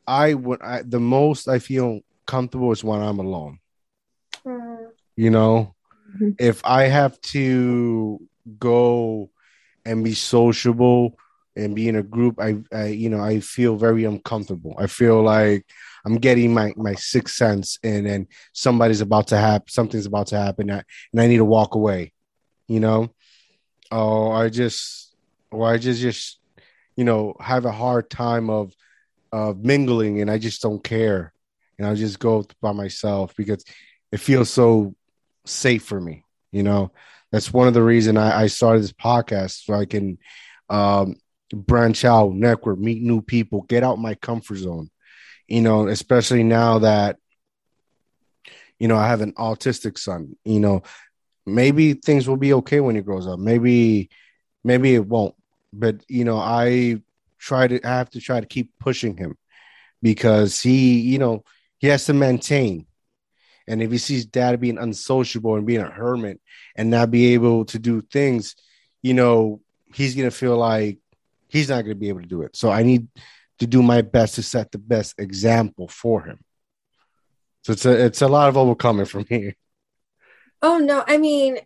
I would I, the most I feel comfortable is when I'm alone. Mm-hmm. You know, mm-hmm. if I have to go and be sociable and be in a group, I, I you know I feel very uncomfortable. I feel like I'm getting my my sixth sense, and then somebody's about to happen, something's about to happen, and I need to walk away, you know, or I just, or I just just, you know, have a hard time of of mingling, and I just don't care, and I just go by myself because it feels so safe for me, you know. That's one of the reason I, I started this podcast so I can um, branch out, network, meet new people, get out my comfort zone you know, especially now that, you know, I have an autistic son, you know, maybe things will be okay when he grows up. Maybe, maybe it won't. But, you know, I try to, I have to try to keep pushing him because he, you know, he has to maintain. And if he sees dad being unsociable and being a hermit and not be able to do things, you know, he's going to feel like he's not going to be able to do it. So I need to do my best to set the best example for him. So it's a it's a lot of overcoming for me. Oh no, I mean,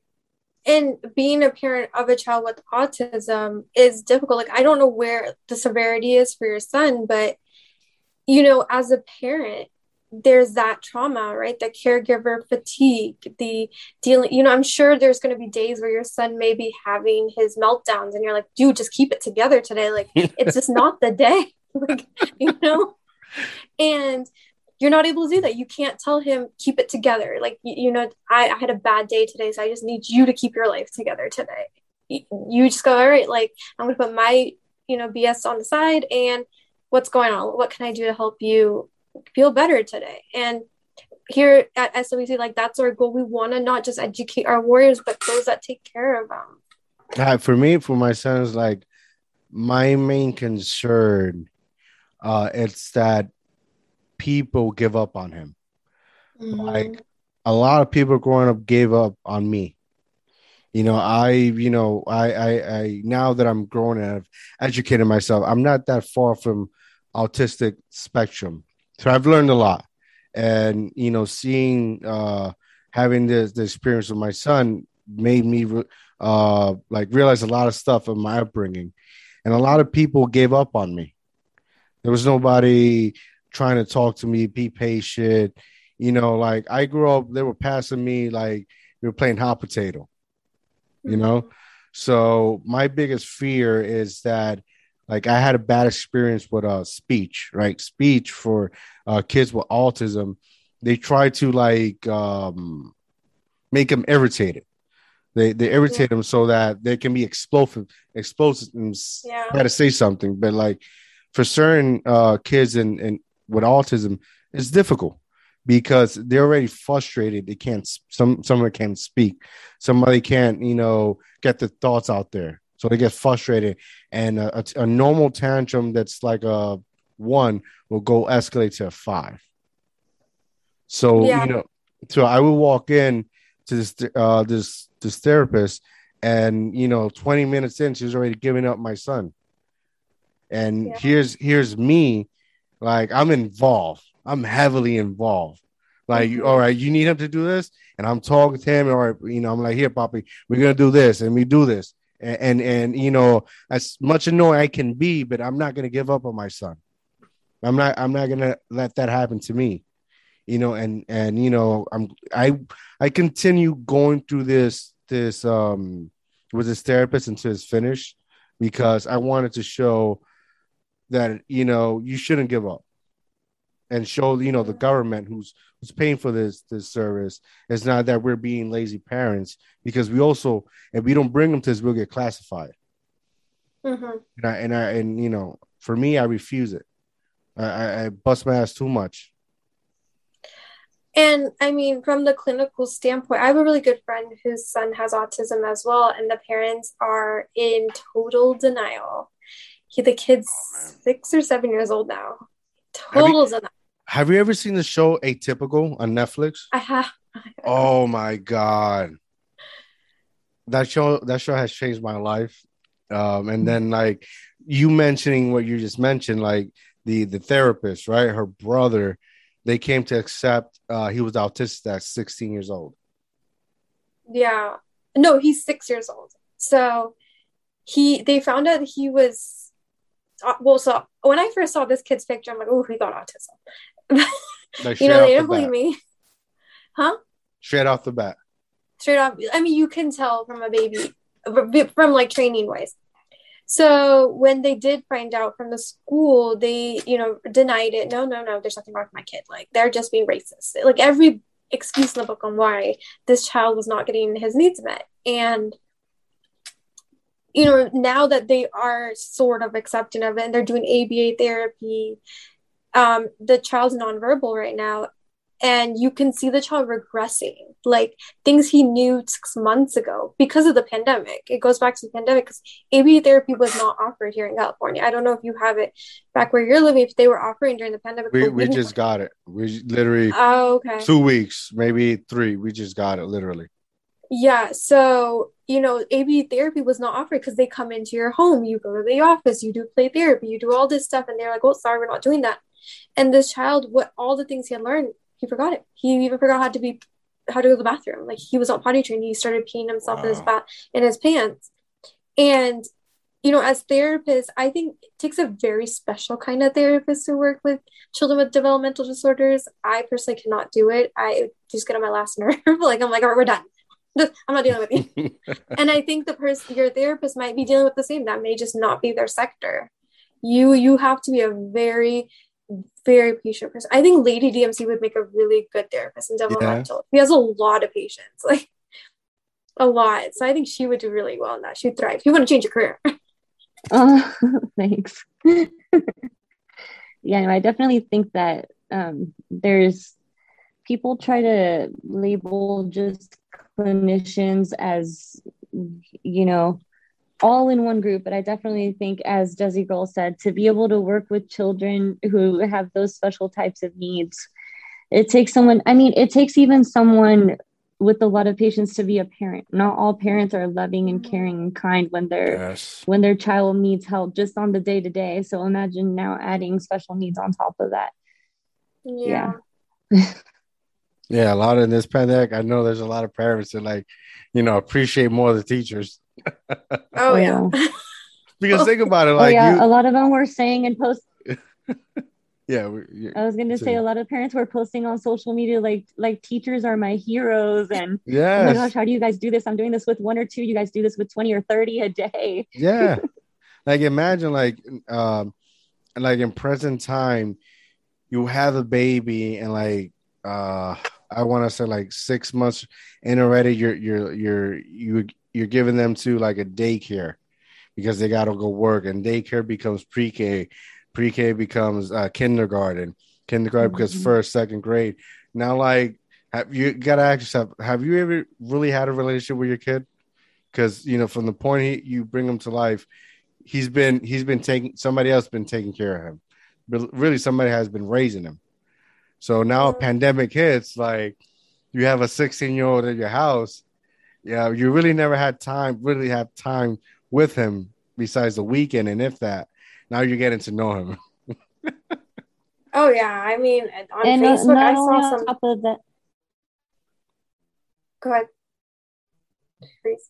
and being a parent of a child with autism is difficult. Like I don't know where the severity is for your son, but you know, as a parent, there's that trauma, right? The caregiver fatigue, the dealing, you know, I'm sure there's going to be days where your son may be having his meltdowns and you're like, dude, just keep it together today. Like, it's just not the day. like, you know? And you're not able to do that. You can't tell him, keep it together. Like, you, you know, I, I, had a bad day today, so I just need you to keep your life together today. You, you just go, all right, like, I'm going to put my, you know, BS on the side and what's going on? What can I do to help you feel better today? And here at SWC, like, that's our goal. We want to not just educate our warriors, but those that take care of them. Yeah, for me, for my sons, like, my main concern uh, it's that people give up on him. Mm-hmm. Like a lot of people growing up gave up on me. You know, I, you know, I, I, I now that I'm grown and I've educated myself, I'm not that far from autistic spectrum. So I've learned a lot. And, you know, seeing, uh, having this, the experience with my son made me, uh, like realize a lot of stuff of my upbringing. And a lot of people gave up on me there was nobody trying to talk to me, be patient. You know, like I grew up, they were passing me like we were playing hot potato. You know, so my biggest fear is that like I had a bad experience with uh speech, right? Speech for uh kids with autism. They try to like um make them irritated. They they irritate yeah. them so that they can be explosive, explosive and yeah. got to say something. But like for certain uh kids and and with autism, it's difficult because they're already frustrated. They can't some someone can't speak. Somebody can't, you know, get the thoughts out there. So they get frustrated. And a, a, a normal tantrum that's like a one will go escalate to a five. So yeah. you know, so I would walk in to this uh this this therapist and you know 20 minutes in she's already giving up my son and yeah. here's here's me like i'm involved I'm heavily involved. Like, mm-hmm. all right, you need him to do this, and I'm talking to him, or you know, I'm like, here, Poppy, we're gonna do this, and we do this, and and, you know, as much annoying I can be, but I'm not gonna give up on my son. I'm not. I'm not gonna let that happen to me. You know, and and you know, I'm I I continue going through this this um with this therapist until it's finished because I wanted to show that you know you shouldn't give up and show you know the government who's who's paying for this this service it's not that we're being lazy parents because we also if we don't bring them to this we'll get classified mm-hmm. and I and I and you know for me I refuse it I, I bust my ass too much and I mean, from the clinical standpoint, I have a really good friend whose son has autism as well, and the parents are in total denial. He, the kid's oh, six or seven years old now. Total denial. Have you ever seen the show Atypical on Netflix? I have. Oh my god, that show that show has changed my life. Um, and then like you mentioning what you just mentioned, like the the therapist, right? Her brother, they came to accept uh, he was autistic at 16 years old. Yeah, no, he's six years old. So he they found out he was well. So when I first saw this kid's picture, I'm like, oh, he got autism. Like you know, they don't the believe me. Huh? Straight off the bat. Straight off. I mean, you can tell from a baby, from like training wise. So when they did find out from the school, they, you know, denied it. No, no, no, there's nothing wrong with my kid. Like they're just being racist. Like every excuse in the book on why this child was not getting his needs met. And you know, now that they are sort of accepting of it and they're doing ABA therapy um, the child's nonverbal right now and you can see the child regressing like things he knew six months ago because of the pandemic. It goes back to the pandemic because aba therapy was not offered here in california. I don't know if you have it back where you're living if they were offering during the pandemic we, we just got it. We literally oh, okay. two weeks maybe three. We just got it literally. Yeah so you know aba therapy was not offered because they come into your home. You go to the office you do play therapy you do all this stuff and they're like oh sorry we're not doing that and this child, what all the things he had learned, he forgot it. He even forgot how to be how to go to the bathroom. Like he was not potty trained. He started peeing himself wow. in his bath in his pants. And you know, as therapists, I think it takes a very special kind of therapist to work with children with developmental disorders. I personally cannot do it. I just get on my last nerve. like I'm like, all right, we're done. I'm not dealing with you. and I think the person, your therapist, might be dealing with the same. That may just not be their sector. You you have to be a very very patient person. I think Lady DMC would make a really good therapist in developmental. Yeah. He has a lot of patience, like a lot. So I think she would do really well in that. She'd thrive. If you want to change your career. oh, thanks. yeah, no, I definitely think that um, there's people try to label just clinicians as you know all in one group but i definitely think as desi girl said to be able to work with children who have those special types of needs it takes someone i mean it takes even someone with a lot of patience to be a parent. Not all parents are loving and caring and kind when their yes. when their child needs help just on the day to day so imagine now adding special needs on top of that. Yeah. Yeah, yeah a lot in this pandemic i know there's a lot of parents that like you know appreciate more the teachers oh yeah. because think about it, like oh, yeah, you... a lot of them were saying in post. yeah, I was gonna say a lot of parents were posting on social media like like teachers are my heroes and yeah. oh my gosh, how do you guys do this? I'm doing this with one or two. You guys do this with 20 or 30 a day. yeah. Like imagine like um like in present time, you have a baby and like uh I want to say like six months and already you're you're you're you you're giving them to like a daycare because they got to go work and daycare becomes pre-K pre-K becomes uh, kindergarten. Kindergarten mm-hmm. because first second grade. Now like have you got to ask yourself have you ever really had a relationship with your kid? Because you know from the point he, you bring him to life he's been he's been taking somebody else been taking care of him. But really somebody has been raising him. So now a pandemic hits like you have a 16 year old at your house yeah you really never had time really have time with him besides the weekend and if that now you're getting to know him oh yeah i mean on and uh, facebook i saw some top of that go ahead Please.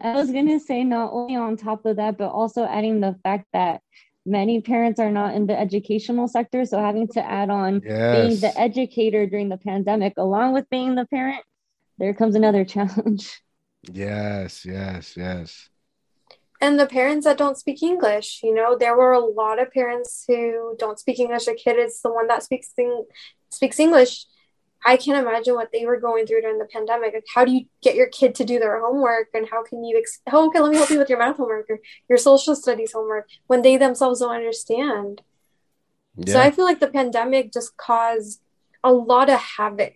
I was going to say not only on top of that, but also adding the fact that many parents are not in the educational sector. So having to add on yes. being the educator during the pandemic, along with being the parent, there comes another challenge. Yes, yes, yes. And the parents that don't speak English, you know, there were a lot of parents who don't speak English. A kid is the one that speaks speaks English I can't imagine what they were going through during the pandemic. Like, how do you get your kid to do their homework, and how can you? Ex- oh, okay, let me help you with your math homework or your social studies homework when they themselves don't understand. Yeah. So I feel like the pandemic just caused a lot of havoc,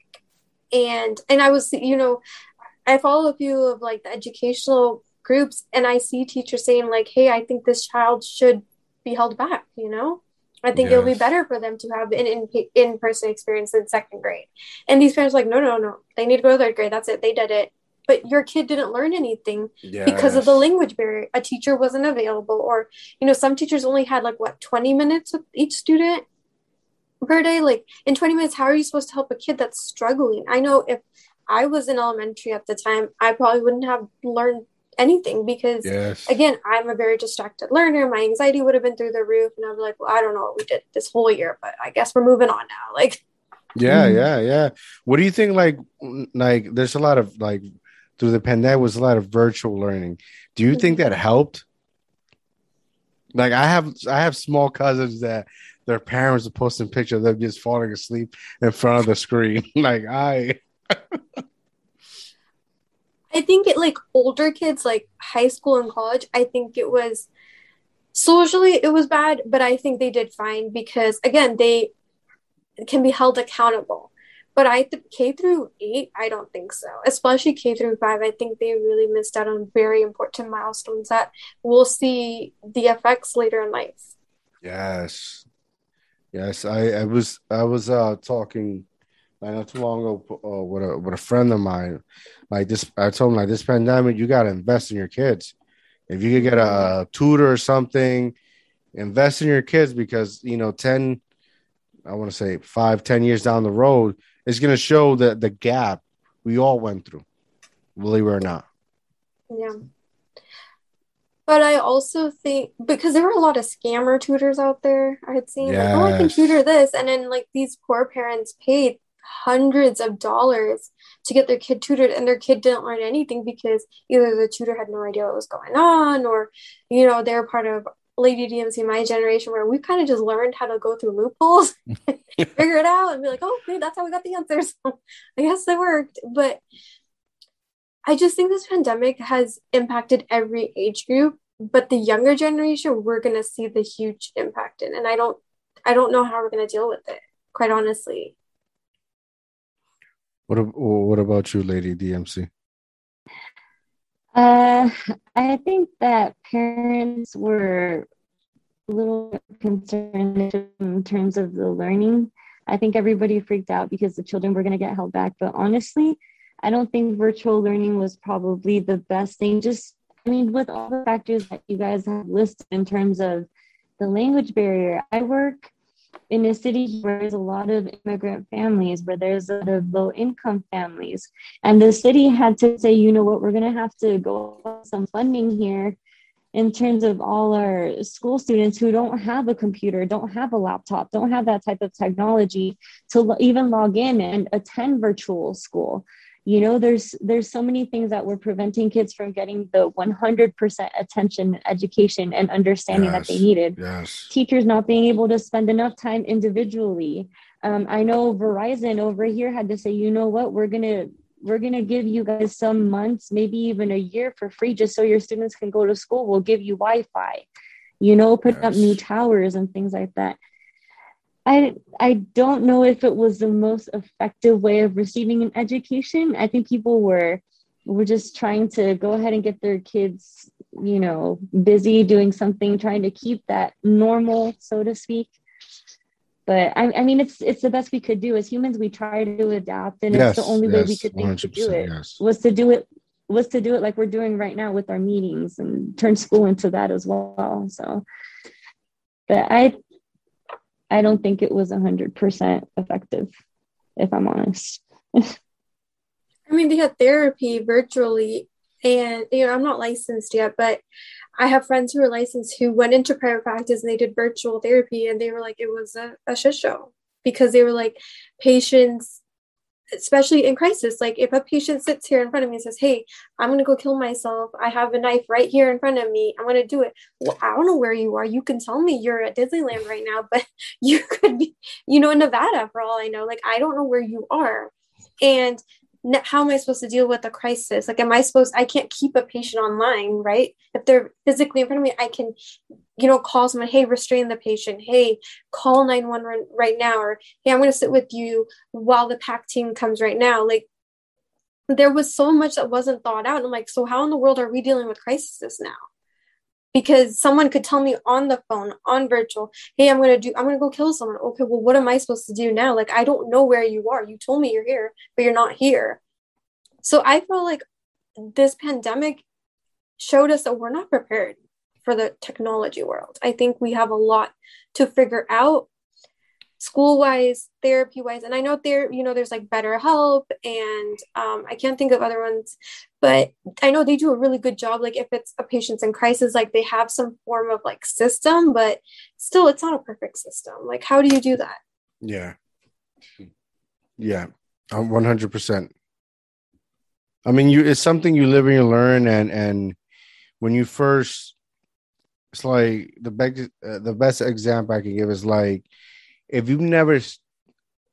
and and I was, you know, I follow a few of like the educational groups, and I see teachers saying like, "Hey, I think this child should be held back," you know I think yes. it'll be better for them to have an in in person experience in second grade. And these parents are like, no, no, no, they need to go to third grade. That's it. They did it. But your kid didn't learn anything yes. because of the language barrier. A teacher wasn't available, or you know, some teachers only had like what twenty minutes with each student per day. Like in twenty minutes, how are you supposed to help a kid that's struggling? I know if I was in elementary at the time, I probably wouldn't have learned anything because yes. again i'm a very distracted learner my anxiety would have been through the roof and i'm like well i don't know what we did this whole year but i guess we're moving on now like yeah mm-hmm. yeah yeah what do you think like like there's a lot of like through the pandemic was a lot of virtual learning do you think that helped like i have i have small cousins that their parents are posting pictures of them just falling asleep in front of the screen like i I think it like older kids, like high school and college, I think it was socially it was bad, but I think they did fine because again, they can be held accountable. But I th- K through eight, I don't think so. Especially K through five, I think they really missed out on very important milestones that we'll see the effects later in life. Yes, yes. I, I was I was uh talking not too long ago uh, with a with a friend of mine like this, I told him like this pandemic, you got to invest in your kids. If you could get a, tutor or something, invest in your kids because you know, ten, I want to say five, ten years down the road, it's going to show the the gap we all went through, believe it or not. Yeah. But I also think because there were a lot of scammer tutors out there, I had seen yes. like, oh, I can tutor this, and then like these poor parents paid hundreds of dollars to get their kid tutored and their kid didn't learn anything because either the tutor had no idea what was going on or you know they're part of lady dmc my generation where we kind of just learned how to go through loopholes figure it out and be like oh okay that's how we got the answers. I guess it worked. But i just think this pandemic has impacted every age group but the younger generation we're going to see the huge impact in and i don't i don't know how we're going to deal with it quite honestly what What about you, Lady DMC? Uh, I think that parents were a little concerned in terms of the learning. I think everybody freaked out because the children were going to get held back. But honestly, I don't think virtual learning was probably the best thing. Just, I mean, with all the factors that you guys have listed in terms of the language barrier, I work in a city where there's a lot of immigrant families, where there's a lot of low income families. And the city had to say, you know what, we're going to have to go some funding here in terms of all our school students who don't have a computer, don't have a laptop, don't have that type of technology to even log in and attend virtual school. You know, there's there's so many things that were preventing kids from getting the 100% attention, education, and understanding yes, that they needed. Yes. Teachers not being able to spend enough time individually. Um, I know Verizon over here had to say, you know what, we're gonna we're going to give you guys some months, maybe even a year for free, just so your students can go to school. We'll give you Wi Fi, you know, put yes. up new towers and things like that. I, I don't know if it was the most effective way of receiving an education. I think people were were just trying to go ahead and get their kids, you know, busy doing something, trying to keep that normal, so to speak but I, I, mean it's it's the best we could do as humans we try to adapt and yes, it's the only yes, way we could think to do it yes. was to do it was to do it like we're doing right now with our meetings and turn school into that as well so but i i don't think it was 100% effective if i'm honest. I mean they had therapy virtually and you know i'm not licensed yet but I have friends who are licensed who went into private practice and they did virtual therapy and they were like, it was a, a shit show because they were like, patients, especially in crisis, like if a patient sits here in front of me and says, Hey, I'm going to go kill myself. I have a knife right here in front of me. I'm going to do it. Well, I don't know where you are. You can tell me you're at Disneyland right now, but you could be, you know, in Nevada for all I know. Like, I don't know where you are. And how am I supposed to deal with a crisis? Like, am I supposed, I can't keep a patient online, right? If they're physically in front of me, I can, you know, call someone, hey, restrain the patient. Hey, call 911 right now. Or, hey, I'm going to sit with you while the PAC team comes right now. Like, there was so much that wasn't thought out. I'm like, so how in the world are we dealing with crises now? Because someone could tell me on the phone on virtual hey i'm to do i'm to go kill someone. Okay well what am i supposed to do now? Like i don't know where you are. You told me you're here but you're not here. So i feel like this pandemic showed us that we're not prepared for the technology world. I think we have a lot to figure out school wise, therapy wise. And I know there, you know, there's like BetterHelp and um, I can't think of other ones, but I know they do a really good job. Like if it's a patient's in crisis, like they have some form of like system, but still it's not a perfect system. Like, how do you do that? Yeah. Yeah. I'm 100%. I mean, you, it's something you live and you learn. And, and when you first, it's like the best, uh, the best example I can give is like, if you've never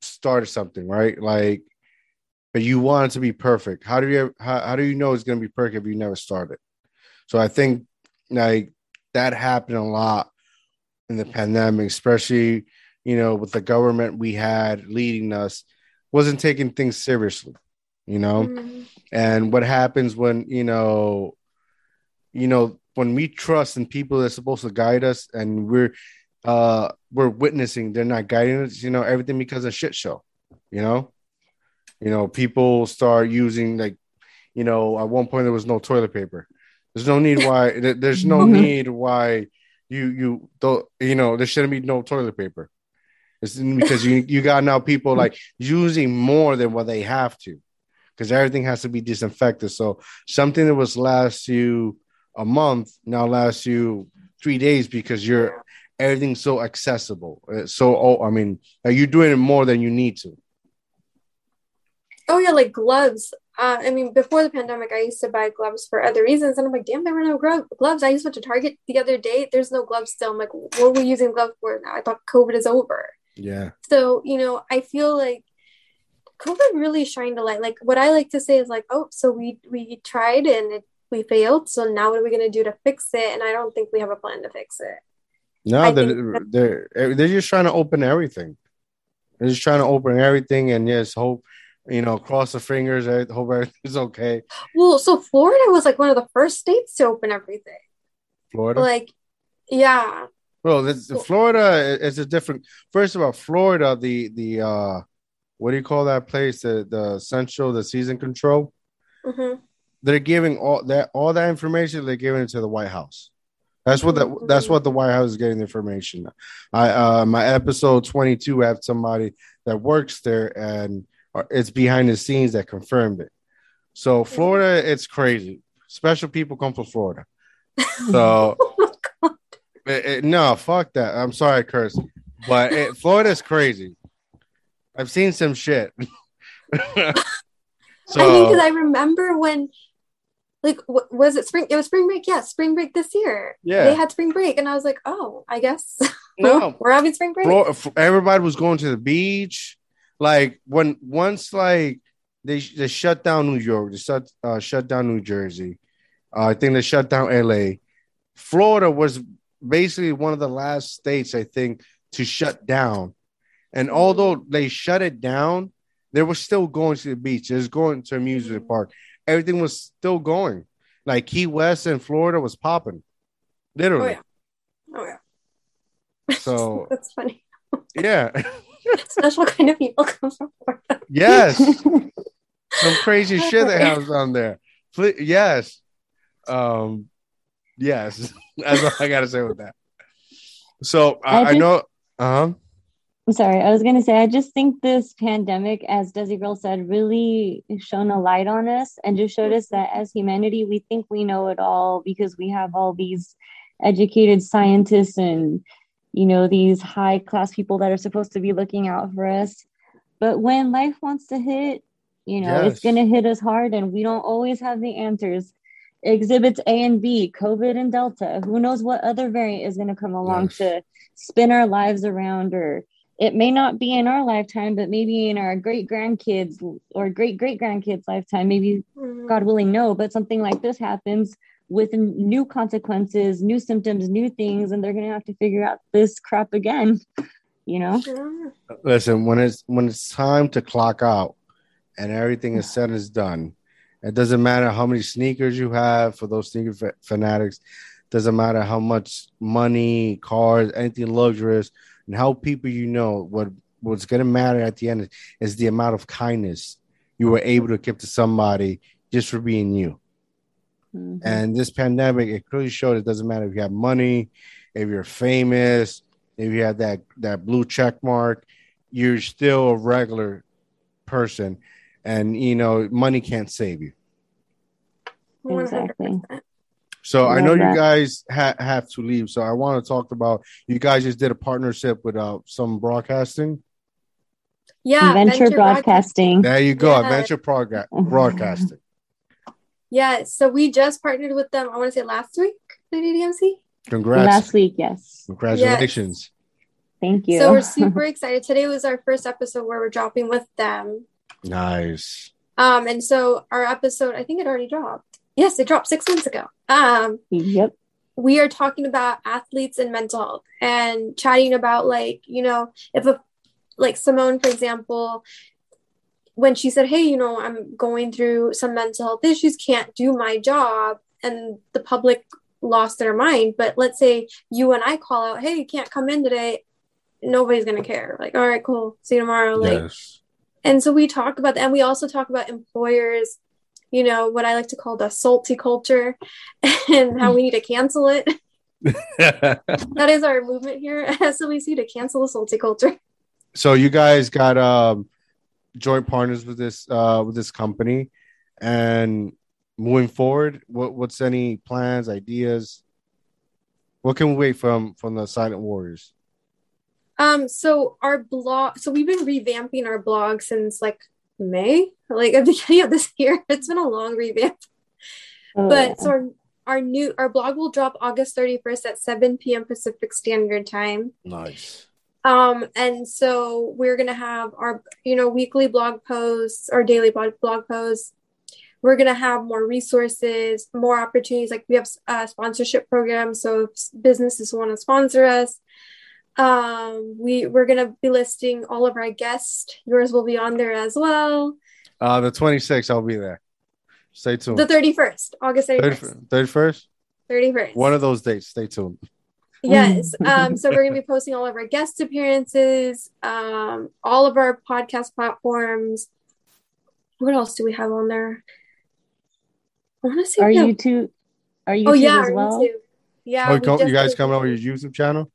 started something, right? Like, but you want it to be perfect. How do you how, how do you know it's going to be perfect if you never started? So I think like that happened a lot in the pandemic, especially you know with the government we had leading us wasn't taking things seriously, you know. Mm-hmm. And what happens when you know, you know, when we trust in people that's supposed to guide us, and we're uh we're witnessing. They're not guiding us you know everything because of shit show you know? You know people start using like you know at one point there was no toilet paper. There's no need why there's no mm-hmm. need why you you don't you know there shouldn't be no toilet paper. It's because you you got now people like using more than what they have to because everything has to be disinfected. So something that was last you a month now lasts you three days because you're everything's so accessible. Uh, so, oh, I mean, are you're doing it more than you need to. Oh yeah, like gloves. Uh, I mean, before the pandemic, I used to buy gloves for other reasons, and I'm like, damn, there were no gloves. I just went to Target the other day. There's no gloves still. I'm like, what are we using gloves for now? I thought COVID is over. Yeah. So you know, I feel like COVID really shined a light. Like what I like to say is like, oh, so we we tried and it, we failed. So now what are we gonna do to fix it? And I don't think we have a plan to fix it. No, they're, they're they're just trying to open everything. They're just trying to open everything, and yes, hope you know, cross the fingers. Hope everything's okay. Well, so Florida was like one of the first states to open everything. Florida, like, yeah. Well, this, Florida is a different. First of all, Florida, the the uh, what do you call that place? The the central, the season control. Mm-hmm. They're giving all that all that information. They're giving it to the White House. That's what the, that's what the White House is getting the information. I uh my episode 22 I have somebody that works there and uh, it's behind the scenes that confirmed it. So Florida, it's crazy. Special people come from Florida. So Oh it- it- eh, eh, no, fuck that. I'm sorry, curse, but it, Florida's crazy. I've seen some shit. so I mean, because I remember when, like, w- was it spring? It was spring break. Yeah, spring break this year. Yeah. they had spring break, and I was like, oh, I guess no, we're having spring break. F- everybody was going to the beach. Like when once like they they shut down New York, they shut uh, shut down New Jersey. Uh, I think they shut down L.A. Florida was basically one of the last states I think to shut down. And although they shut it down, they were still going to the beach. They was going to amusement park. Everything was still going. Like Key West and Florida was popping, oh literally. yeah, oh yeah. So That's funny. yeah, Special kind of people come from Florida. yes. some crazy shit that happens on there. Yes. Um yes. That's all I gotta say with that. So I, I I know uh-huh. I'm sorry. I was going to say, I just think this pandemic, as Desi Girl said, really shone a light on us and just showed us that as humanity, we think we know it all because we have all these educated scientists and, you know, these high class people that are supposed to be looking out for us. But when life wants to hit, you know, Yes. it's going to hit us hard and we don't always have the answers. Exhibits A and B, COVID and Delta, who knows what other variant is going to come along Yes. to spin our lives around or it may not be in our lifetime, but maybe in our great grandkids or great great grandkids' lifetime, maybe Mhm. God willing, no, but something like this happens with new consequences, new symptoms, new things, and they're gonna have to figure out this crap again, you know? Yeah. Listen, when it's when it's time to clock out and everything is said and is done, it doesn't matter how many sneakers you have for those sneaker fa- fanatics. Doesn't matter how much money, cars, anything luxurious, and how people you know. What what's gonna matter at the end is, is the amount of kindness you were able to give to somebody just for being you. Mhm. And this pandemic, it clearly showed it doesn't matter if you have money, if you're famous, if you have that that blue check mark, you're still a regular person, and you know money can't save you. 100%. Exactly. So I Love know you guys ha- have to leave. So I want to talk about you guys just did a partnership with uh, some broadcasting. Yeah, Venture, Broadcast- broadcasting. There you go, Yeah. Adventure Prog- Broadcasting. Yeah, so we just partnered with them. I want to say last week, Lady DMC. Congrats! Last week, yes. Congratulations! Thank you. So we're super excited. Today was our first episode where we're dropping with them. Nice. Um, and so our episode, I think it already dropped. Yes, it dropped six months ago. Um, yep. we are talking about athletes and mental health and chatting about like you know if a like simone for example when she said hey you know i'm going through some mental health issues can't do my job and the public lost their mind but let's say you and i call out hey you can't come in today nobody's gonna care like all right cool see you tomorrow like Yes. and so we talk about that and we also talk about employers you know what i like to call the salty culture and how we need to cancel it. That is our movement here at SLEC to cancel the salty culture. so you guys got um joint partners with this uh with this company and moving forward what what's any plans ideas? What can we wait from from the silent warriors? Um, so our blog, so we've been revamping our blog since like May, like at the beginning of this year. It's been a long revamp, Oh, but yeah. so our, our new our blog will drop August 31st at 7 p.m. Pacific Standard Time. nice Um, and so we're gonna have our you know weekly blog posts or daily blog blog posts. We're gonna have more resources, more opportunities. Like we have a sponsorship program, so if businesses want to sponsor us, um, we we're gonna be listing all of our guests. Yours will be on there as well. uh the 26th i'll be there stay tuned The 31st, August 31st. 31st 31st. one of those dates stay tuned Yes. Um, so we're gonna be posting all of our guest appearances, um, all of our podcast platforms. What else do we have on there? I want to see. Are we you two? Are you Oh yeah, as well? YouTube. Yeah, oh we co- you guys did coming over YouTube. your youtube channel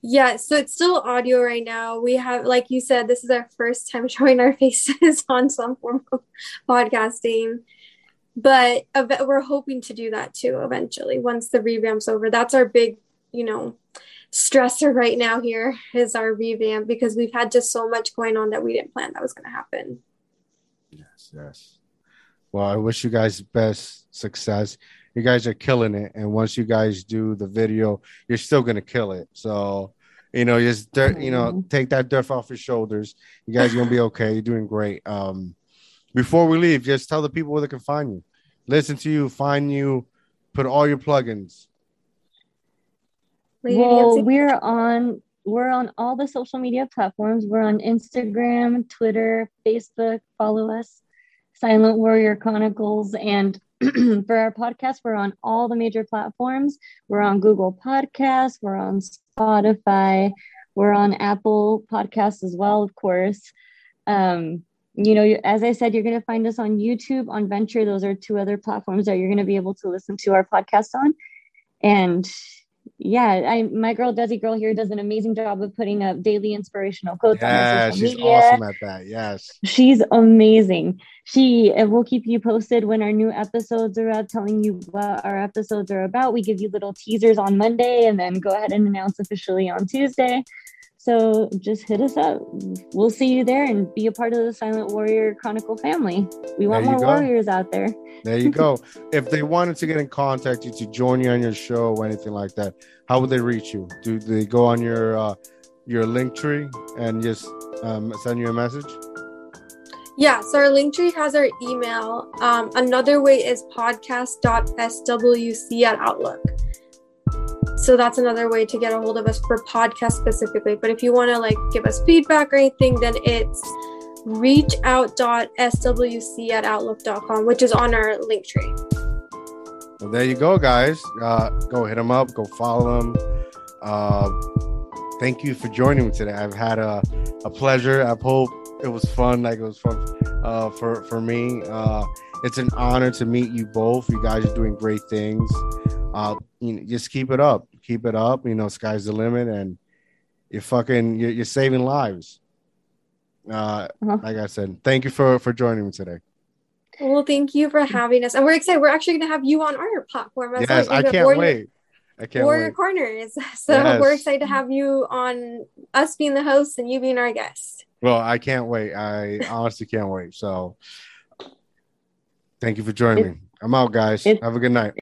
Yeah, so it's still audio right now. We have, like you said, this is our first time showing our faces on some form of podcasting. but we're hoping to do that too eventually once the revamp's over. That's our big, you know, stressor right now here is our revamp because we've had just so much going on that we didn't plan that was going to happen. Yes, yes. Well, I wish you guys best success. You guys are killing it, and once you guys do the video, you're still gonna kill it. So, you know, just dirt, you know, take that dirt off your shoulders. You guys are gonna be okay. You're doing great. Um, before we leave, just tell the people where they can find you, listen to you, find you, put all your plugins. Well, we're on we're on all the social media platforms. We're on Instagram, Twitter, Facebook. Follow us, Silent Warrior Chronicles, and for our podcast, we're on all the major platforms. We're on Google Podcasts, we're on Spotify, we're on Apple Podcasts as well, of course. Um, you know, as I said, you're going to find us on YouTube, on Venture. Those are two other platforms that you're going to be able to listen to our podcast on. And yeah, I my girl Desi Girl here does an amazing job of putting up daily inspirational quotes yeah, she's media. awesome at that. Yes, she's amazing. She uh, will keep you posted when our new episodes are out, telling you what our episodes are about. We give you little teasers on Monday, and then go ahead and announce officially on Tuesday. So just hit us up. We'll see you there and be a part of the Silent Warrior Chronicle family. We want more go. warriors out there. There you go. if they wanted to get in contact you to join you on your show or anything like that, how would they reach you? Do they go on your uh, your Linktree and just um, send you a message? Yeah, so our Linktree has our email. Um, another way is podcast.swc at Outlook. So that's another way to get a hold of us for podcast specifically. But if you want to like give us feedback or anything, then it's reachout.swc at outlook.com, which is on our Linktree. Well, there you go, guys. Uh, go hit them up, go follow them. Uh, thank you for joining me today. I've had a, a pleasure. I hope it was fun, like it was fun uh, for, for me. Uh, it's an honor to meet you both. You guys are doing great things. Uh, you know, just keep it up. Keep it up. You know, sky's the limit, and you're fucking you're, you're saving lives. Uh, uh-huh. Like I said, thank you for for joining me today. Well, thank you for having us, and we're excited. We're actually going to have you on our platform. As yes, I can't Warrior, wait. I can't Warrior wait. Corners. So yes. we're excited to have you on us being the host and you being our guest. Well, I can't wait. I honestly can't wait. So, thank you for joining it, me. I'm out, guys. It, have a good night.